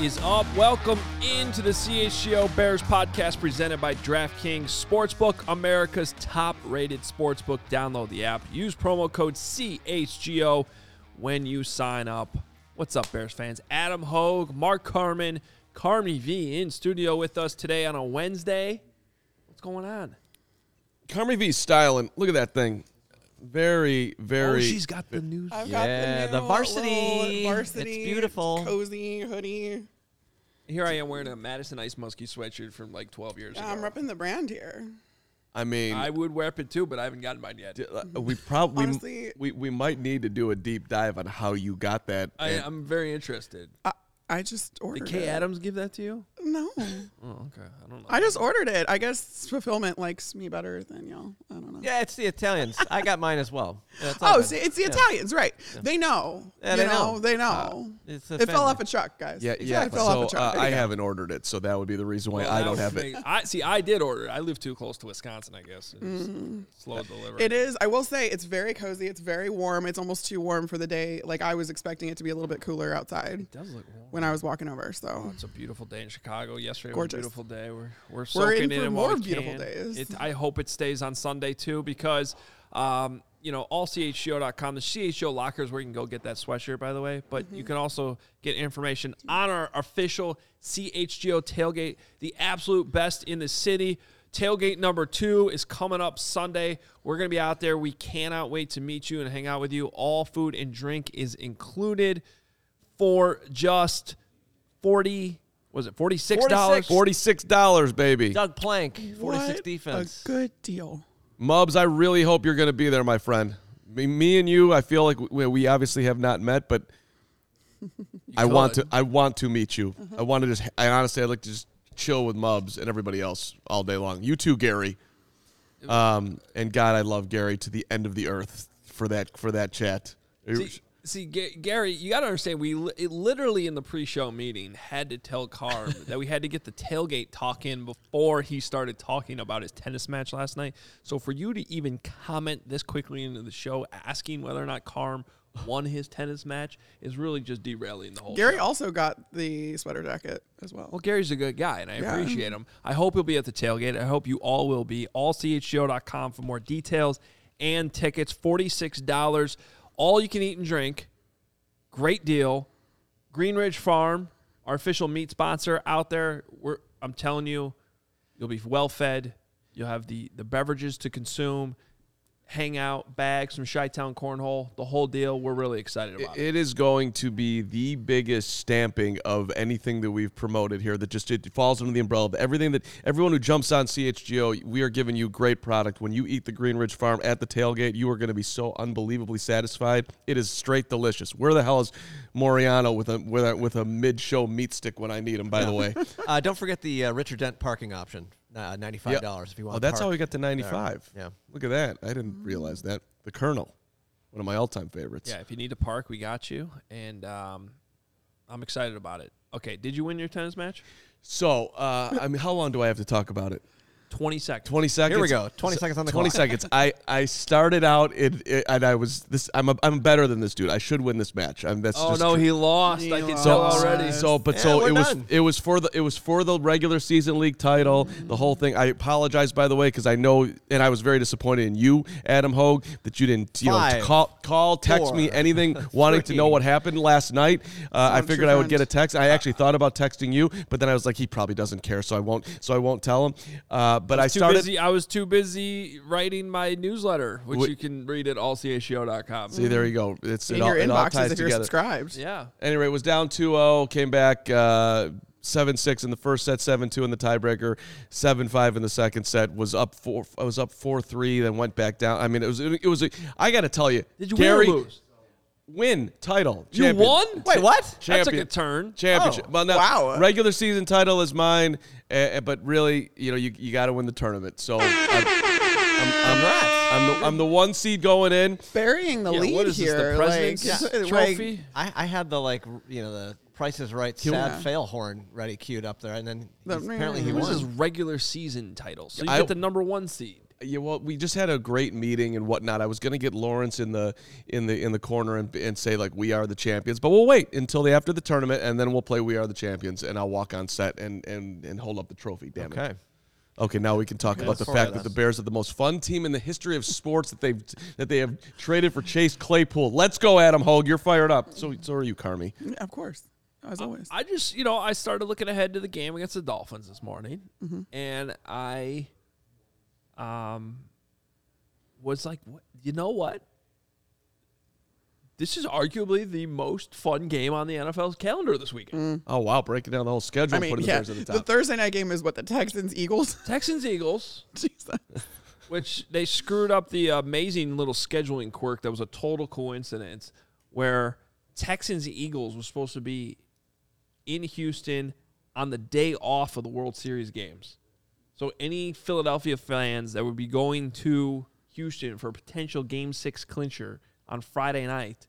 Is up? Welcome into the CHGO Bears podcast presented by DraftKings Sportsbook, America's top rated sportsbook. Download the app, use promo code CHGO when you sign up. What's up, Bears fans? Adam Hoge, Mark Carman, Carmi V in studio with us today on a Wednesday. What's going on? Carmi V's styling. Look at that thing. Very, very. Oh, she's got the news. I've Yeah, got the the, varsity. varsity. It's beautiful. Cozy hoodie. Here I am wearing a Madison Ice Muskie sweatshirt from like 12 years Yeah, I'm repping the brand here. I mean, I would wear it too, but I haven't gotten mine yet. uh, we probably we, we might need to do a deep dive on how you got that. I, I'm very interested. I, I just Did ordered Kay it. Adams give that to you? No, Oh, okay. I don't know. I just ordered it. I guess fulfillment likes me better than y'all. I don't know. Yeah, it's the Italians. I got mine as well. Yeah, it's all Oh, good. see, it's the Yeah. Italians, right? They know. Yeah, you they know, know. They know. It's a it fell family. off a truck, guys. yeah, It yeah. fell So off a truck. uh, There I you go. haven't ordered it, so that would be the reason why Well, I that don't would have it. make- I see. I did order it. I live too close to Wisconsin. I guess it's slow delivery. Mm-hmm. It is. I will say it's very cozy. It's very warm. It's almost too warm for the day. Like I was expecting it to be a little bit cooler outside It does look warm. when I was walking over. So It's a beautiful day in Chicago. Yesterday Gorgeous. was a beautiful day. We're we're We're soaking in for in more beautiful can. days. It, I hope it stays on Sunday too because. Um, you know, allchgo.com, the CHGO lockers where you can go get that sweatshirt, by the way. But Mm-hmm. you can also get information on our official CHGO tailgate, the absolute best in the city. Tailgate number two is coming up Sunday. We're going to be out there. We cannot wait to meet you and hang out with you. All food and drink is included for just 40 was it $46? Forty-six dollars, baby. Doug Plank, 46 what defense. a good deal. Mubs, I really hope you're going to be there, my friend. Me, me and you, I feel like we, we obviously have not met, but I want to. I want to meet you. I want to just. I honestly, I'd like to just chill with Mubs and everybody else all day long. You too, Gary. Um, and God, I love Gary to the end of the earth for that for that chat. See, see Ga- Gary, you got to understand, we li- literally in the pre-show meeting had to tell Carm that we had to get the tailgate talk in before he started talking about his tennis match last night. So for you to even comment this quickly into the show, asking whether or not Carm won his tennis match, is really just derailing the whole. Gary show. also got the sweater jacket as well. Well, Gary's a good guy, and I Yeah. appreciate him. I hope he'll be at the tailgate. I hope you all will be. AllCHGO.com for more details and tickets. $46. All you can eat and drink. Great deal. Greenridge Farm, our official meat sponsor out there. We're, I'm telling you, you'll be well fed. You'll have the, the beverages to consume, hang out, bags, some Chi Town cornhole, the whole deal. We're really excited about it. It is going to be the biggest stamping of anything that we've promoted here. That just it falls under the umbrella of everything that everyone who jumps on CHGO. We are giving you great product. When you eat the Greenridge Farm at the tailgate, you are going to be so unbelievably satisfied. It is straight delicious. Where the hell is Moriano with a with a, with a mid-show meat stick when I need him? By the way, Uh, don't forget the uh, Richard Dent parking option, uh, $95 if you want oh, that's how we got to ninety-five. Yeah. look at that. I didn't realize that. The Colonel, one of my all-time favorites. Yeah, if you need to park, we got you, and um, I'm excited about it. Okay, did you win your tennis match? So, uh, I mean, how long do I have to talk about it? 20 seconds. 20 seconds. Here we go. 20 seconds on the 20 clock. seconds. I, I started out it, it, and I was this. I'm a, I'm better than this dude. I should win this match. I'm, that's Oh just no, true. he lost. I can lost. tell so already. So, but Yeah, so we're it was done. it was for the it was for the regular season league title, the whole thing. I apologize by the way because I know and I was very disappointed in you, Adam Hoge, that you didn't you Five, know call call text me four, anything wanting to know what happened last night. Uh, I figured I would get a text. I actually thought about texting you, but then I was like, he probably doesn't care, so I won't so I won't tell him. Uh, but I, too started. busy. I was too busy writing my newsletter, which Wh- you can read at allchgo.com. See, there you go. It's in it all, your it all inboxes if you're together. subscribed. Yeah. Anyway, it was down 2-0, came back uh, 7-6 in the first set, 7-2 in the tiebreaker, 7-5 in the second set. Was up four. I was up 4-3, then went back down. I mean, it was it was. A, I got to tell you, Did you Gary, win or lose? Win title. You won? Wait, what? That took Champion. a turn. Championship. Oh, well, now, wow. Regular season title is mine, uh, but really, you know, you, you got to win the tournament. So I'm, I'm, I'm, I'm, the, I'm the one seed going in. Burying the Yeah, lead what is this, the president's like, Yeah. like, trophy? I, I had the like r- you know the Price is Right Yeah. sad fail horn ready queued up there, and then The- apparently he What is won. his regular season title? So you I- get the number one seed. Yeah, well, we just had a great meeting and whatnot. I was going to get Lawrence in the in the in the corner and, and say like we are the champions, but we'll wait until the after the tournament and then we'll play we are the champions and I'll walk on set and and and hold up the trophy. Damn it. Okay. Okay, now we can talk about the fact that the. Bears are the most fun team in the history of sports that they've that they have traded for Chase Claypool. Let's go, Adam Hoge. You're fired up. So so are you, Carmi. Yeah, of course, as always. I just, you know, I started looking ahead to the game against the Dolphins this morning, mm-hmm. and I, um, was like, what, you know what? This is arguably the most fun game on the NFL's calendar this weekend. Oh wow, breaking down the whole schedule, I mean, putting yeah, the at the the. Thursday night game is what the Texans Eagles. Texans Eagles, Jesus. which they screwed up the amazing little scheduling quirk that was a total coincidence, where Texans Eagles was supposed to be in Houston on the day off of the World Series games. So any Philadelphia fans that would be going to Houston for a potential Game Six clincher on Friday night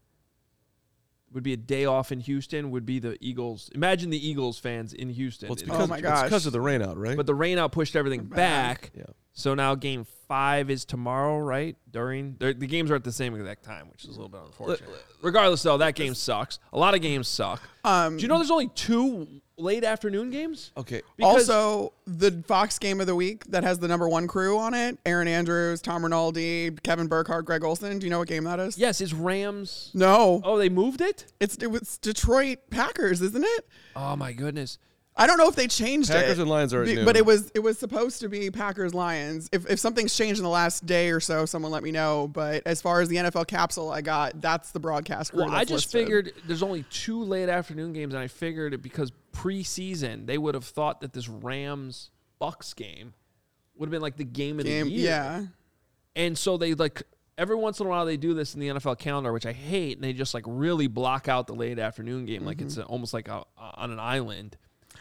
would be a day off in Houston. Would be the Eagles. Imagine the Eagles fans in Houston. Well, it's It- because, my it's gosh. because of the rainout, right? but the rainout pushed everything back. Yeah. So now game five is tomorrow, right? During the the games are at the same exact time, which is a little bit unfortunate. Regardless, though, that game sucks. A lot of games suck. Um, Do you know there's only two late afternoon games? okay. Because- also, the Fox game of the week that has the number one crew on it: Erin Andrews, Tom Rinaldi, Kevin Burkhardt, Greg Olsen. Do you know what game that is? Yes, it's Rams. No, Oh, they moved it. it's it was Detroit Packers, isn't it? Oh my goodness. I don't know if they changed it. Packers and Lions are at noon. but it was it was supposed to be Packers Lions. If if something's changed in the last day or so, someone let me know. But as far as the NFL capsule I got, that's the broadcast. Well, I just listed. figured there's only two late afternoon games, and I figured it because preseason they would have thought that this Rams Bucks game would have been like the game of game. the year. Yeah, And so they like every once in a while they do this in the NFL calendar, which I hate, and they just like really block out the late afternoon game, like it's a, almost like a, on an island.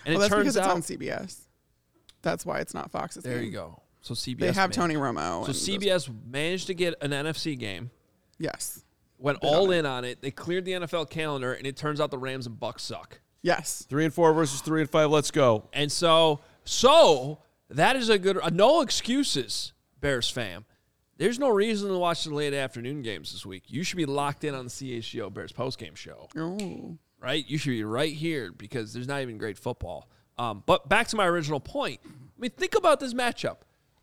And well, it that's turns because it's out on CBS. That's why it's not Fox's. there game. you go. So CBS They have Tony Romo. So and those- CBS managed to get an NFC game, yes, went all in on it. They cleared the NFL calendar, and it turns out the Rams and Bucks suck. Yes. Three and four versus three and five. Let's go. And so, so that is a good. Uh, no excuses, Bears fam. There's no reason to watch the late afternoon games this week. You should be locked in on the CHGO Bears postgame show, Oh, right? You should be right here because there's not even great football. Um, but back to my original point. I mean, think about this matchup.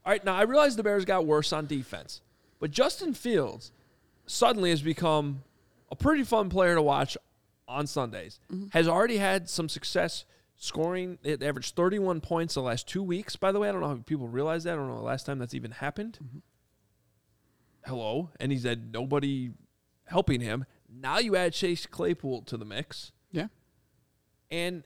All right, now I realize the Bears got worse on defense, but Justin Fields suddenly has become a pretty fun player to watch on Sundays. Mm-hmm. Has already had some success scoring. It averaged 31 points the last two weeks. By the way, I don't know if people realize that. I don't know the last time that's even happened. Mm-hmm. Hello, and he's had nobody helping him. Now you add Chase Claypool to the mix, yeah. and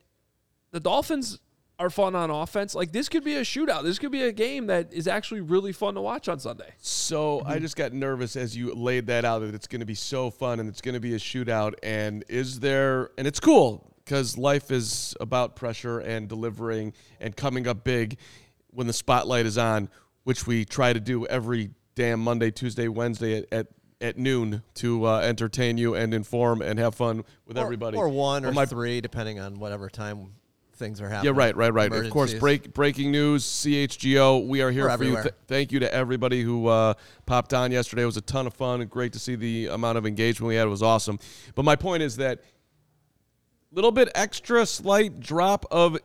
the Dolphins are fun on offense. Like this could be a shootout. This could be a game that is actually really fun to watch on Sunday. So I just got nervous as you laid that out that it's going to be so fun and it's going to be a shootout. And is there, and it's cool because life is about pressure and delivering and coming up big when the spotlight is on, which we try to do every damn Monday, Tuesday, Wednesday at, at, at noon to uh, entertain you and inform and have fun with or, everybody. or one But or my- three, depending on whatever time things are happening. Yeah, right, right, right. Of course, break breaking news. CHGO. We are here We're for you. Th- thank you to everybody who uh, popped on yesterday. It was a ton of fun. Great to see the amount of engagement we had. It was awesome. But my point is that little bit extra slight drop of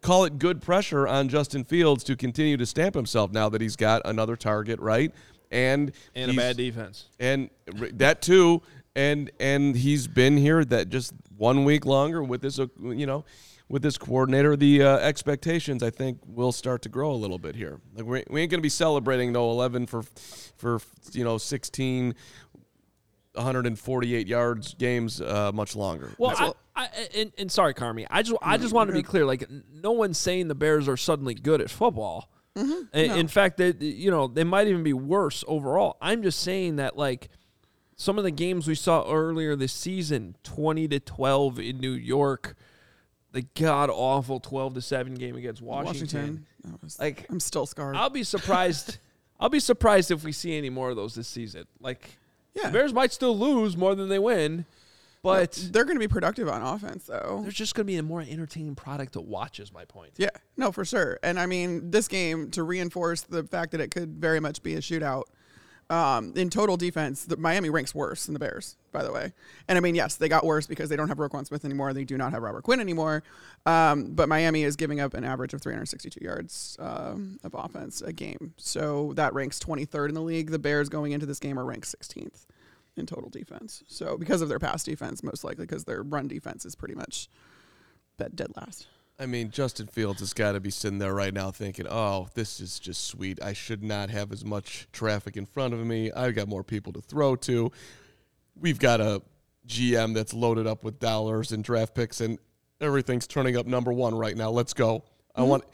call it good pressure on Justin Fields to continue to stamp himself now that he's got another target right and and a bad defense. and that too and and he's been here that just one week longer with this uh, you know with this coordinator the uh, expectations i think will start to grow a little bit here like we, we ain't gonna be celebrating no 11 for for you know 16 148 yards games uh, much longer Well, I, I, and, and sorry, Carmi. I just I just want to be clear. Like, no one's saying the Bears are suddenly good at football. Mm-hmm. In, in fact, they you know they might even be worse overall. I'm just saying that like some of the games we saw earlier this season, 20 to 12 in New York, the god awful 12 to 7 game against Washington. Washington. Was- Like, I'm still scarred. I'll be surprised. I'll be surprised if we see any more of those this season. Like, yeah, the Bears might still lose more than they win, but they're going to be productive on offense, though. there's just going to be a more entertaining product to watch. Is my point. Yeah, no, for sure. And I mean, this game to reinforce the fact that it could very much be a shootout. Um, in total defense, the Miami ranks worse than the Bears, by the way. And I mean, yes, they got worse because they don't have Roquan Smith anymore. They do not have Robert Quinn anymore. Um, but Miami is giving up an average of 362 yards um, of offense a game. So that ranks 23rd in the league. The Bears going into this game are ranked 16th in total defense. So because of their pass defense, most likely because their run defense is pretty much dead dead last. I mean, Justin Fields has got to be sitting there right now thinking, "Oh, this is just sweet. I should not have as much traffic in front of me. I've got more people to throw to. We've got a GM that's loaded up with dollars and draft picks, and everything's turning up number one right now. Let's go. I mm-hmm. want."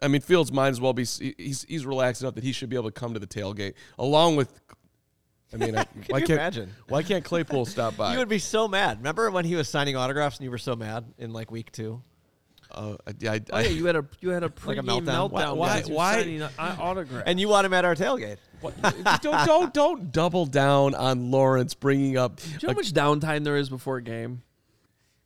I mean, Fields might as well be. He's he's relaxed enough that he should be able to come to the tailgate along with. I mean, I, why you can't imagine? why can't Claypool stop by? You would be so mad. Remember when he was signing autographs and you were so mad in like week two? Uh, I, I, Oh, yeah, you had a you had a Like a pregame meltdown? meltdown. Why- because you were why- signing a- a- autograph? And you want him at our tailgate. don't don't don't double down on Lawrence bringing up. Do you know how much downtime there is before a game?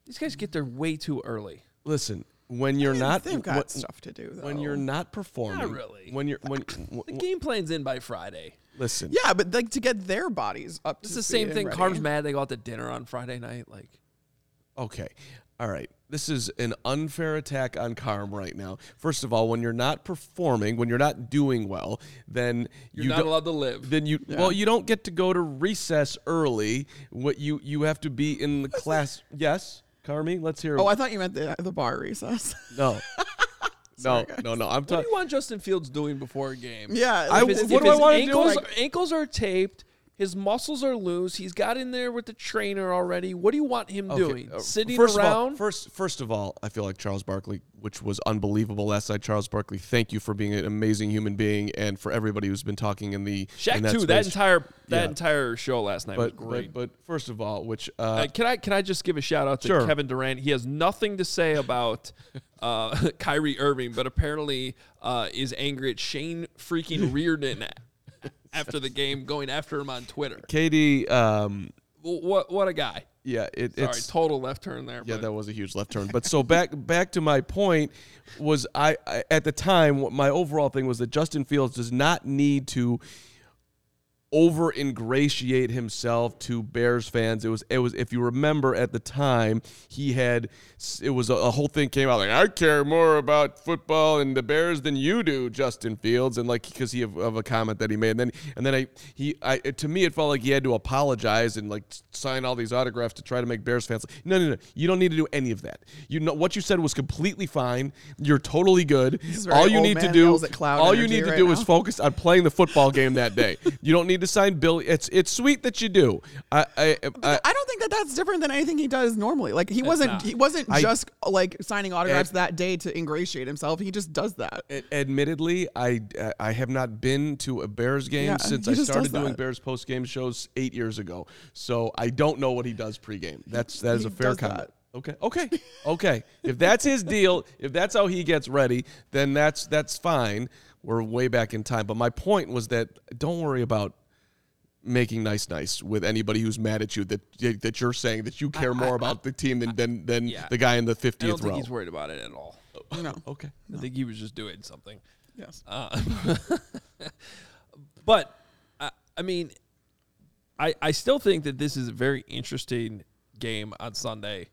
These guys get there way too early. Listen, when you're not They've got when, stuff to do. Though. when you're not performing, Not really. When you're when The game plan's in by Friday. listen, Yeah, but like to get their bodies up. It's to the speed same thing. ready. Carm's mad they go out to dinner on Friday night. Like, okay, all right. This is an unfair attack on Carm right now. First of all, when you're not performing, when you're not doing well, then you're you not don't- allowed to live. Then you well, you don't get to go to recess early. What you you have to be in the class. Yes, Carmi, let's hear. It. Oh, I thought you meant the the bar recess. no, no, no, no. I'm what do talking. you want Justin Fields doing before a game? yeah, I- if If his, what if do I his wanna do? ankles are taped, his muscles are loose. He's got in there with the trainer already. What do you want him Okay, doing? uh, Sitting first Of all, around? first, first of all, I feel like Charles Barkley, which was unbelievable last night. Charles Barkley, thank you for being an amazing human being, and for everybody who's been talking in the Shaq in that too. That entire that Yeah. entire show last night But, was great. but but first of all, which uh, Uh, can I can I just give a shout out to Sure. Kevin Durant? He has nothing to say about uh, Kyrie Irving, but apparently uh, is angry at Shane freaking Reardon after the game, going after him on Twitter. KD, um, What what a guy! yeah, it, Sorry, it's total left turn there. Yeah, but that was a huge left turn. But so back back to my point was I, I at the time my overall thing was that Justin Fields does not need to over ingratiate himself to Bears fans. It was it was if you remember at the time he had it was a, a whole thing came out like I care more about football and the Bears than you do, Justin Fields, and like because he of, of a comment that he made. And then and then I he I to me it felt like he had to apologize and like sign all these autographs to try to make Bears fans. No, no, no. You don't need to do any of that. You know what you said was completely fine. You're totally good. All you need to do yells at cloud all you need to right do is focus on playing the football game that day. You don't need to sign Billy. It's it's sweet that you do. I I, I, I don't think that that's different than anything he does normally. Like he wasn't not. he wasn't I- just like signing autographs Ed- that day to ingratiate himself. He just does that. Ad- Admittedly, I I have not been to a Bears game Yeah, since I started doing. Bears post game shows eight years ago. So I don't know what he does pregame. That's that is He a fair does comment. that. Okay, okay, okay. if that's his deal, if that's how he gets ready, then that's that's fine. We're way back in time. But my point was that don't worry about making nice nice with anybody who's mad at you that that you're saying that you care more about the team than than, than Yeah. the guy in the 50th I don't think row. he's worried about it at all. No. okay. I think he was just doing something. Yes. Uh, but I, I mean, I I still think that this is a very interesting game on Sunday.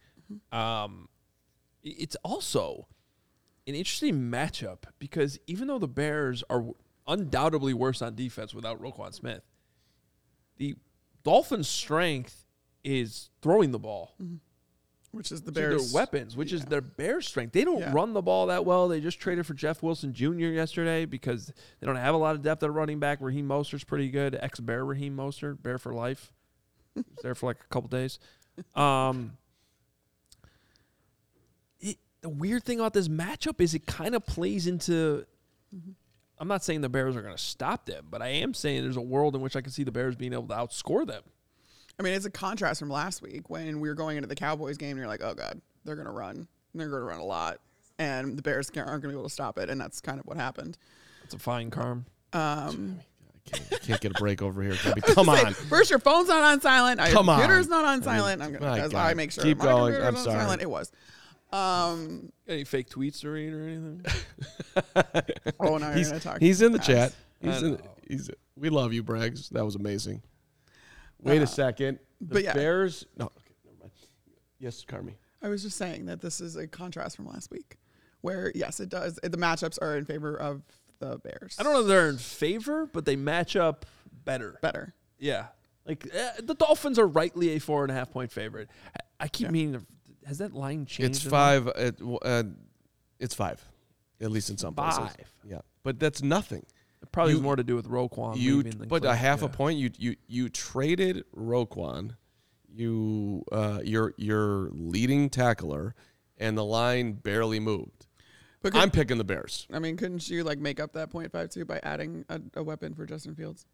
Um, it's also an interesting matchup because even though the Bears are undoubtedly worse on defense without Roquan Smith, the Dolphins' strength is throwing the ball. Which is the Which Bears' their weapons, which is their Bears' strength. They don't Yeah. run the ball that well. They just traded for Jeff Wilson Jr. yesterday because they don't have a lot of depth at running back. Raheem Mostert's pretty good. Ex Bear Raheem Mostert, Bear for life. He was there for like a couple days. Um, it, the weird thing about this matchup is it kind of plays into. I'm not saying the Bears are going to stop them, but I am saying there's a world in which I can see the Bears being able to outscore them. I mean, it's a contrast from last week when we were going into the Cowboys game. and You're like, oh god, they're gonna run. And They're gonna run a lot, and the Bears aren't gonna be able to stop it. And that's kind of what happened. It's a fine carm. Um, I can't, I can't get a break over here. Gabby. Come say, on. First, your phone's not on silent. Come your on. computer's not on I silent. mean, I'm my gonna, as I make sure Keep my going. computer's I'm on sorry. Silent. It was. Um, Any fake tweets to read or anything? oh, now you're He's, gonna talk. he's in the fast. chat. He's in. know. He's. We love you, Braggs. That was amazing. Wait a second. The but yeah. Bears. No. Okay. Never mind. Yes, Carmi. I was just saying that this is a contrast from last week, where yes, it does. The matchups are in favor of the Bears. I don't know if they're in favor, but they match up better. better. Yeah. Like eh, the Dolphins are rightly a four and a half point favorite. I, I keep meaning, has that line changed? It's five. It, uh, it's five, at least in some places. Five. Yeah, but that's nothing. It probably You- has more to do with Roquan. you, leaving than but a Cliff, half a point. You you you traded Roquan, you uh, your your leading tackler, and the line barely moved. But could, I'm picking the Bears. I mean, couldn't you like make up that point five two by adding a, a weapon for Justin Fields?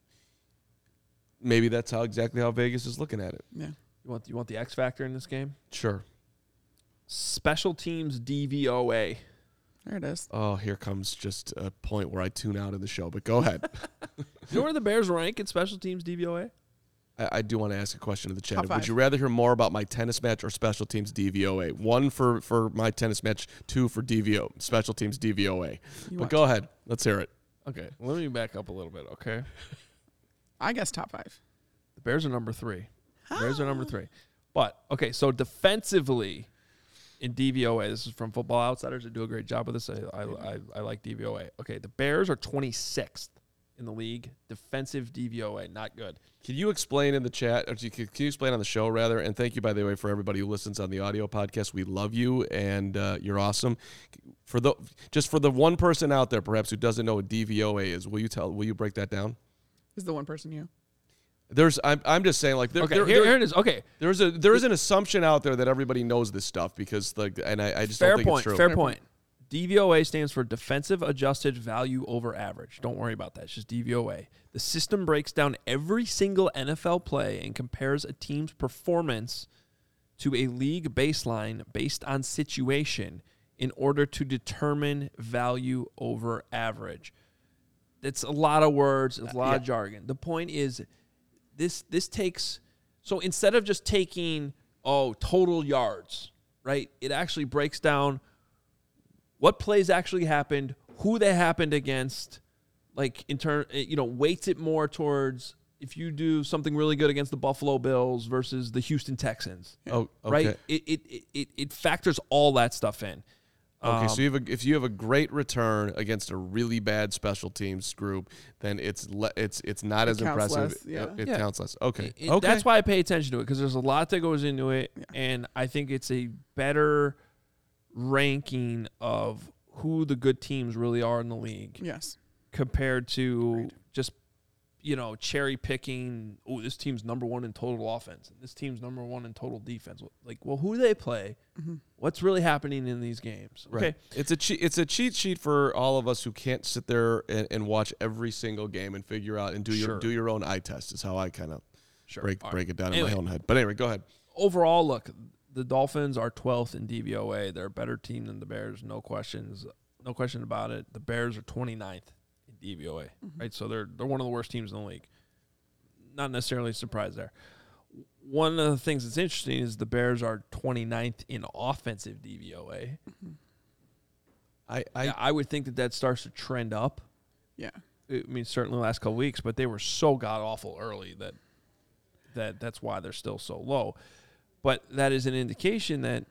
Maybe that's how exactly how Vegas is looking at it. Yeah. You want you want the X factor in this game? Sure. Special teams DVOA. There it is. Oh, here comes just a point where I tune out of the show. But go ahead. You know where the Bears rank in special teams DVOA? I, I do want to ask a question to the chat. Would you rather hear more about my tennis match or special teams DVOA? One for for my tennis match, two for DVO special teams DVOA. but watch go ahead, let's hear it. Okay, let me back up a little bit. Okay, I guess top five. the Bears are number three. The Bears are number three. But okay, so defensively in DVOA, this is from Football Outsiders. They do a great job with this. I I, I, I like DVOA. Okay, the Bears are 26th in the league. Defensive DVOA, not good. Can you explain in the chat, or can you, can you explain on the show rather? And thank you, by the way, for everybody who listens on the audio podcast. We love you, and uh, you're awesome. For the just for the one person out there, perhaps who doesn't know what DVOA is, will you tell? Will you break that down? Is the one person you? There's, I'm, I'm just saying, like, there, Okay, there- here, here it is. Okay, there's a there is an assumption out there that everybody knows this stuff because, like, and I, I just fair don't think point. it's true. Fair point. DVOA stands for Defensive Adjusted Value Over Average. Don't worry about that. It's just DVOA. The system breaks down every single NFL play and compares a team's performance to a league baseline based on situation in order to determine value over average. It's a lot of words, it's a lot of jargon. The point is this this takes so instead of just taking oh total yards, right? It actually breaks down what plays actually happened, who they happened against, like in turn, eh, you know, weights it more towards if you do something really good against the Buffalo Bills versus the Houston Texans, Oh, okay. right? It, it it it it factors all that stuff in. Okay, Um, so you have a, if you have a great return against a really bad special teams group, then it's le- it's it's not as impressive. less, yeah. It, it Yeah. counts less. Okay, It- okay. That's why I pay attention to it because there's a lot that goes into it, and I think it's a better ranking of who the good teams really are in the league Yes. compared to just you know cherry picking. Oh, this team's number one in total offense, and this team's number one in total defense. Like, well, who do they play? Mm-hmm. What's really happening in these games? Right. Okay, It's a cheat. It's a cheat sheet for all of us who can't sit there and, and watch every single game and figure out and do your do your own eye test. Is how I kind of sure. break All break right. it down in my own head. But anyway, go ahead. overall, look, the Dolphins are 12th in DVOA. They're a better team than the Bears, no questions, no question about it. The Bears are 29th in DVOA, mm-hmm. right? So they're they're one of the worst teams in the league. not necessarily a surprise there. One of the things that's interesting is the Bears are 29th in offensive DVOA. Mm-hmm. I, I, I, I would think that that starts to trend up. Yeah. I mean, certainly the last couple weeks, but they were so god awful early that that that's why they're still so low. But that is an indication that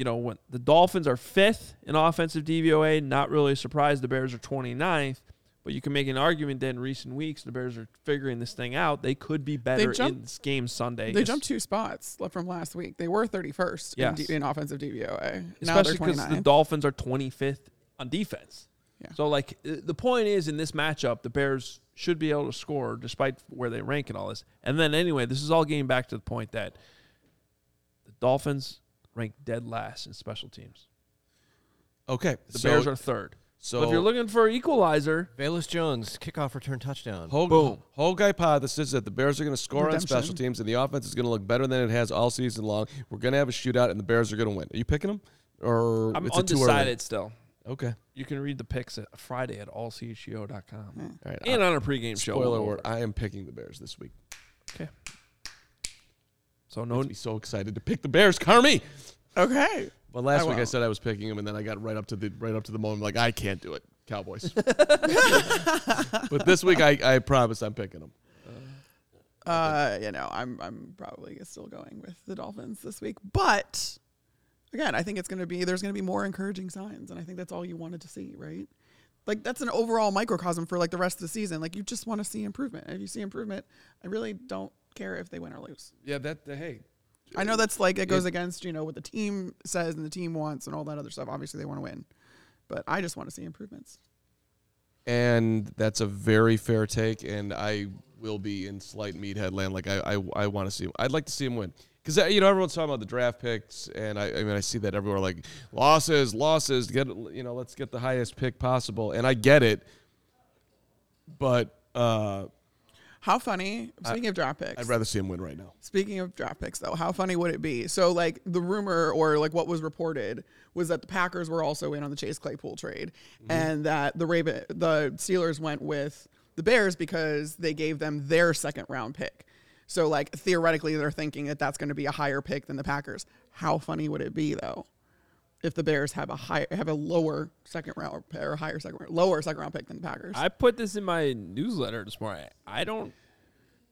you know when the Dolphins are fifth in offensive DVOA, not really surprised the Bears are 29th. But you can make an argument that in recent weeks the Bears are figuring this thing out. They could be better jumped- in this game Sunday. They jumped two spots from last week. They were 31st Yes. in, D- in offensive DVOA. now especially because the Dolphins are 25th on defense. Yeah. So, like, uh, the point is in this matchup, the Bears should be able to score despite where they rank and all this. And then, anyway, this is all getting back to the point that the Dolphins rank dead last in special teams. okay. The so, Bears are third. so So, if you're looking for equalizer, Velus Jones, kickoff return touchdown. Whole, Boom. whole hypothesis that the Bears are going to score Redemption. on special teams and the offense is going to look better than it has all season long. We're going to have a shootout and the Bears are going to win. Are you picking them? Or I'm it's it too undecided still. Okay. You can read the picks at Friday at allchgo.com All right. and I- on a pregame show. spoiler we'll alert, I am picking the Bears this week. Okay. So, No, no, I'd be so excited to pick the Bears. Carmi. okay. But last I week I won't. said I was picking them, and then I got right up to the right up to the moment like I can't do it, Cowboys. but this week I, I promise I'm picking them. Uh, you know, I'm I'm probably still going with the Dolphins this week, but again, I think it's going to be there's going to be more encouraging signs, and I think that's all you wanted to see, right? Like that's an overall microcosm for like the rest of the season. Like you just want to see improvement. And if you see improvement, I really don't care if they win or lose. Yeah, that the, hey, I know that's like it goes against you know what the team says and the team wants and all that other stuff. Obviously, they want to win, but I just want to see improvements. and that's a very fair take. And I will be in slight meathead land. Like I, I, I want to see. Him. I'd like to see him win because you know everyone's talking about the draft picks, and I, I mean I see that everywhere. Like losses, losses. Get you know, let's get the highest pick possible, and I get it. But uh, How funny! Speaking of draft picks, I'd rather see him win right now. Speaking of draft picks, though, how funny would it be? So, like, the rumor or like what was reported was that the Packers were also in on the Chase Claypool trade, mm-hmm. and that the Raven, the Steelers went with the Bears because they gave them their second round pick. So, like, theoretically, they're thinking that that's going to be a higher pick than the Packers. How funny would it be, though, if the Bears have a high, have a lower second round or higher second, lower second round pick than the Packers? I put this in my newsletter this morning. I don't.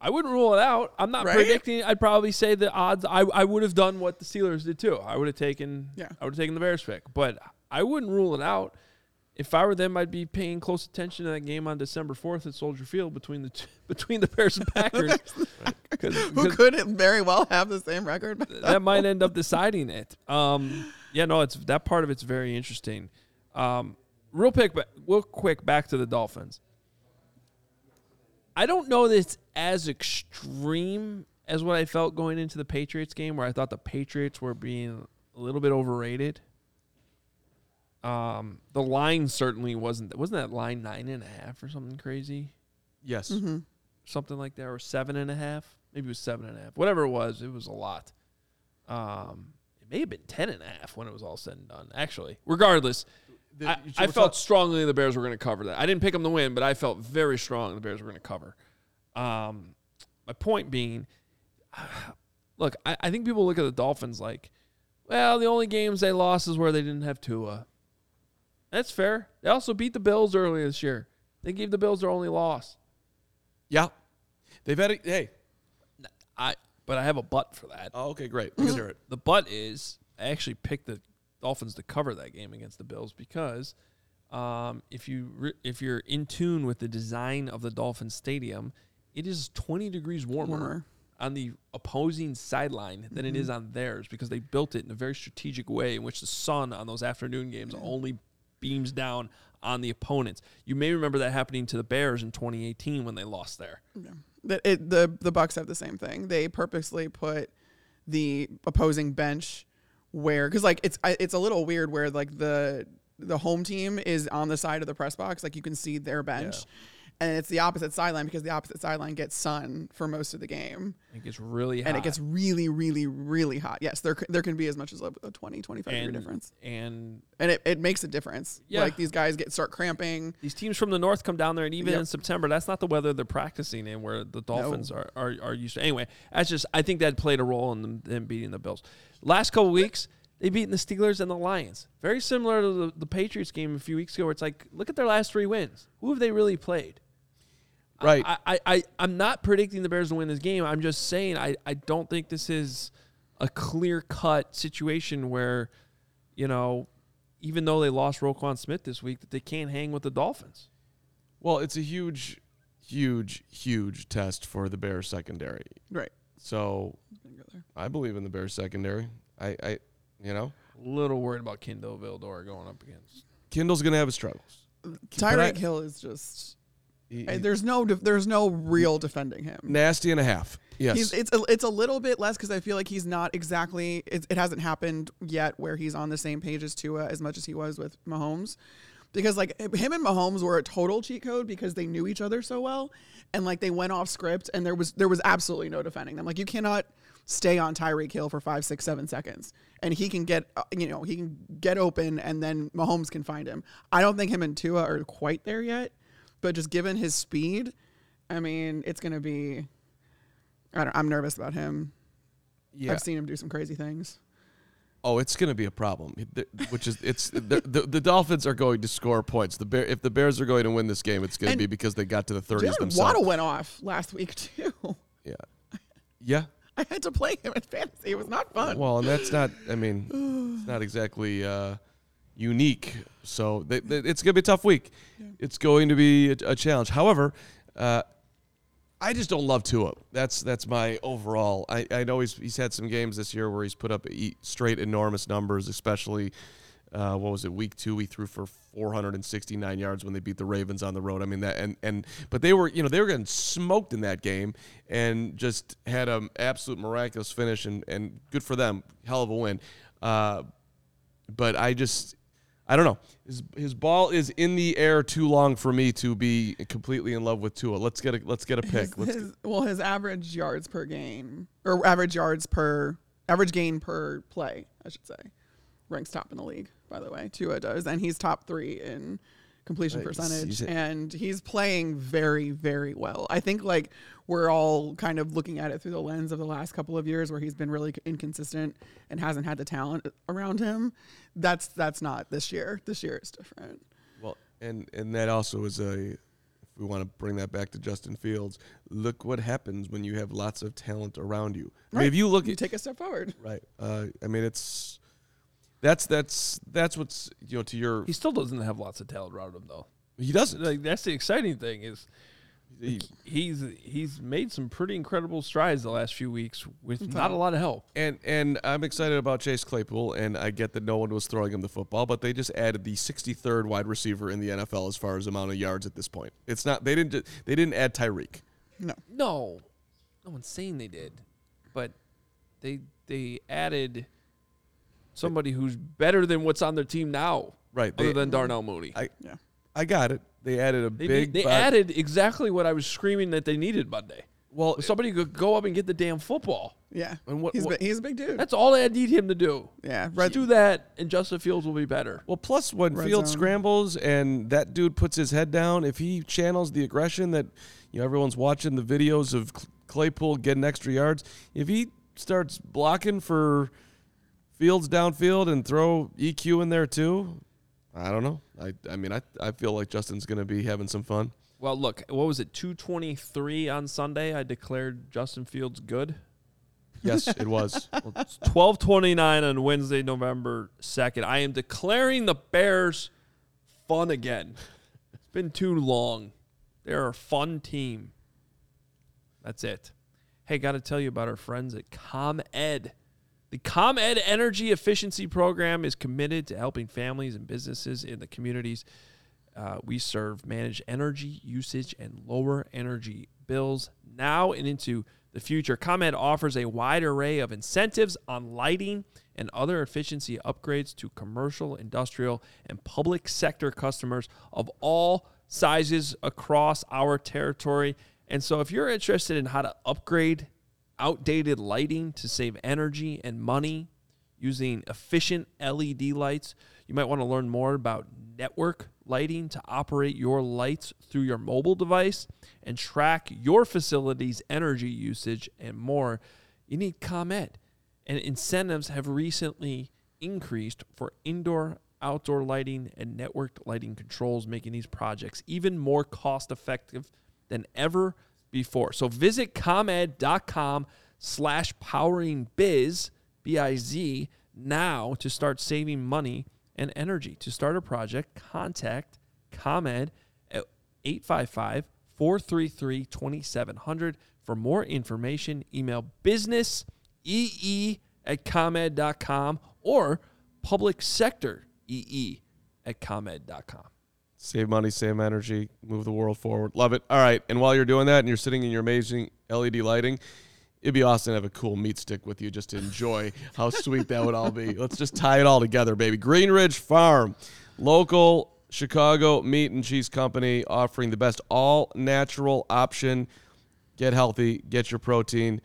I wouldn't rule it out. I'm not Right? predicting. I'd probably say the odds. I, I would have done what the Steelers did too. I would have taken. Yeah. I would have taken the Bears pick, but I wouldn't rule it out. If I were them, I'd be paying close attention to that game on December 4th at Soldier Field between the t- between the Bears and Packers, because Who could very well have the same record? that might end up deciding it. Um, yeah, no, it's that part of it's very interesting. Um, real quick, but real quick, back to the Dolphins. I don't know that it's as extreme as what I felt going into the Patriots game, where I thought the Patriots were being a little bit overrated. Um, the line certainly wasn't. Wasn't that line nine and a half or something crazy? Yes. Mm-hmm. something like that, or seven and a half. Maybe it was seven and a half. Whatever it was, it was a lot. Um, it may have been ten and a half when it was all said and done. Actually, regardless, The- I, you- I felt talk- strongly the Bears were going to cover that. I didn't pick them to win, but I felt very strong the Bears were going to cover. Um, my point being, look, I, I think people look at the Dolphins like, well, the only games they lost is where they didn't have Tua. That's fair. They also beat the Bills earlier this year. They gave the Bills their only loss. Yeah. They've had a hey. I but I have a butt for that. Oh, okay, great. Let's hear it. The butt is I actually picked the Dolphins to cover that game against the Bills because um, if you re- if you're in tune with the design of the Dolphins stadium, it is 20 degrees warmer, Warmer. on the opposing sideline than it is on theirs because they built it in a very strategic way in which the sun on those afternoon games only beams down on the opponents. You may remember that happening to the Bears in 2018 when they lost there. The, it, the the Bucks have the same thing. They purposely put the opposing bench where because like it's it's a little weird where like the the home team is on the side of the press box, like you can see their bench. And it's the opposite sideline because the opposite sideline gets sun for most of the game It gets really hot. and it gets really really really hot yes there there can be as much as a, a 20 25 degree difference and and it, it makes a difference Yeah. like these guys get start cramping these teams from the north come down there, and even Yep. in September, that's not the weather they're practicing in, where the Dolphins are, are are used to. Anyway, that's just I think that played a role in them, them beating the Bills. Last couple weeks, they beaten the Steelers and the Lions. Very similar to the, the Patriots game a few weeks ago, where it's like, look at their last three wins. Who have they really played? Right. I, I, I I'm not predicting the Bears to win this game. I'm just saying I, I don't think this is a clear cut situation where, you know, even though they lost Roquan Smith this week, that they can't hang with the Dolphins. well, it's a huge, huge, huge test for the Bears secondary. right So I believe in the Bears secondary. I, I you know, A little worried about Kindle Vildor going up against. Kindle's gonna have his struggles. Tyreek Hill is just He- he- there's no there's no real defending him nasty and a half. Yes. He's it's a, it's a little bit less because I feel like he's not exactly it, it hasn't happened yet where he's on the same page as Tua as much as he was with Mahomes, because like him and Mahomes were a total cheat code because they knew each other so well, and like they went off script and there was there was absolutely no defending them. Like you cannot stay on Tyreek Hill for five six seven seconds and he can get uh, you know he can get open and then Mahomes can find him. I don't think him and Tua are quite there yet, but just given his speed, I mean it's gonna be. I don't, I'm nervous about him. yeah. I've seen him do some crazy things. Oh, it's going to be a problem. Which is, it's the, the the Dolphins are going to score points. The Bear, if the Bears are going to win this game, it's going to be because they got to the 30s Jalen themselves. Waddle went off last week too. Yeah, yeah. I had to play him in fantasy. It was not fun. Well, and that's not. I mean, it's not exactly uh, unique. So they, they- it's going to be a tough week. It's going to be a, a challenge. However, uh, I just don't love Tua. That's that's my overall. I, I know he's he's had some games this year where he's put up straight enormous numbers, especially. Uh, what was it? Week two, he threw for 469 yards when they beat the Ravens on the road. I mean that, and and but they were, you know, they were getting smoked in that game, and just had an absolute miraculous finish, and and good for them, hell of a win. Uh, but I just, I don't know. His his ball is in the air too long for me to be completely in love with Tua. Let's get a let's get a pick. his, Let's his- well, his average yards per game or average yards per average gain per play, I should say, ranks top in the league. By the way, Tua does, and he's top three in completion percentage, and he's playing very, very well. I think like we're all kind of looking at it through the lens of the last couple of years where he's been really inconsistent and hasn't had the talent around him. That's that's not this year. This year is different. Well, and and that also is a. If we want to bring that back to Justin Fields, look what happens when you have lots of talent around you. I mean, if you look You at take a step forward. right, uh, I mean, it's that's that's that's what's you know to your He still doesn't have lots of talent around him, though. he doesn't Like that's the exciting thing is he, he's he's made some pretty incredible strides the last few weeks with mm-hmm. not a lot of help. And and I'm excited about Chase Claypool, and I get that no one was throwing him the football, but they just added the 63rd wide receiver in the NFL as far as amount of yards at this point. It's not they didn't they didn't add Tyreek. No. No, no one's saying they did, but they they added somebody who's better than what's on their team now. Right, Other they- than Darnell Mooney. I Yeah. I got it. They added a they big. they body- added exactly what I was screaming that they needed Monday. well. Somebody could go up and get the damn football. Yeah. And what- he's, what- bi- he's a big dude. That's all I need him to do. yeah. Just Red, do that, and Justin Fields will be better. Well, plus when Red Field zone. scrambles and that dude puts his head down, if he channels the aggression that you know everyone's watching the videos of Claypool getting extra yards, if he starts blocking for Fields downfield and throw EQ in there too, I don't know. I I mean I I feel like Justin's gonna be having some fun. Well, look, what was it? Two twenty three on Sunday. I declared Justin Fields good. Yes, it was. Twenty nine on Wednesday, November second. I am declaring the Bears fun again. It's been too long. They're a fun team. That's it. Hey, got to tell you about our friends at ComEd. The ComEd Energy Efficiency Program is committed to helping families and businesses in the communities uh, we serve manage energy usage and lower energy bills now and into the future. ComEd offers a wide array of incentives on lighting and other efficiency upgrades to commercial, industrial, and public sector customers of all sizes across our territory. And so if you're interested in how to upgrade outdated lighting to save energy and money using efficient LED lights, you might want to learn more about network lighting to operate your lights through your mobile device and track your facility's energy usage and more. You need ComEd. And incentives have recently increased for indoor, outdoor lighting and networked lighting controls, making these projects even more cost effective than ever before. So visit comed.com slash powering biz, now to start saving money and energy. To start a project, contact ComEd at 855 433 2700. For more information, email business ee at comed.com or public sector ee at comed.com. Save money, save energy, move the world forward. Love it. All right. And while you're doing that and you're sitting in your amazing LED lighting, it'd be awesome to have a cool meat stick with you just to enjoy how sweet that would all be. Let's just tie it all together, baby. Green Ridge Farm, local Chicago meat and cheese company offering the best all natural option. Get healthy, get your protein.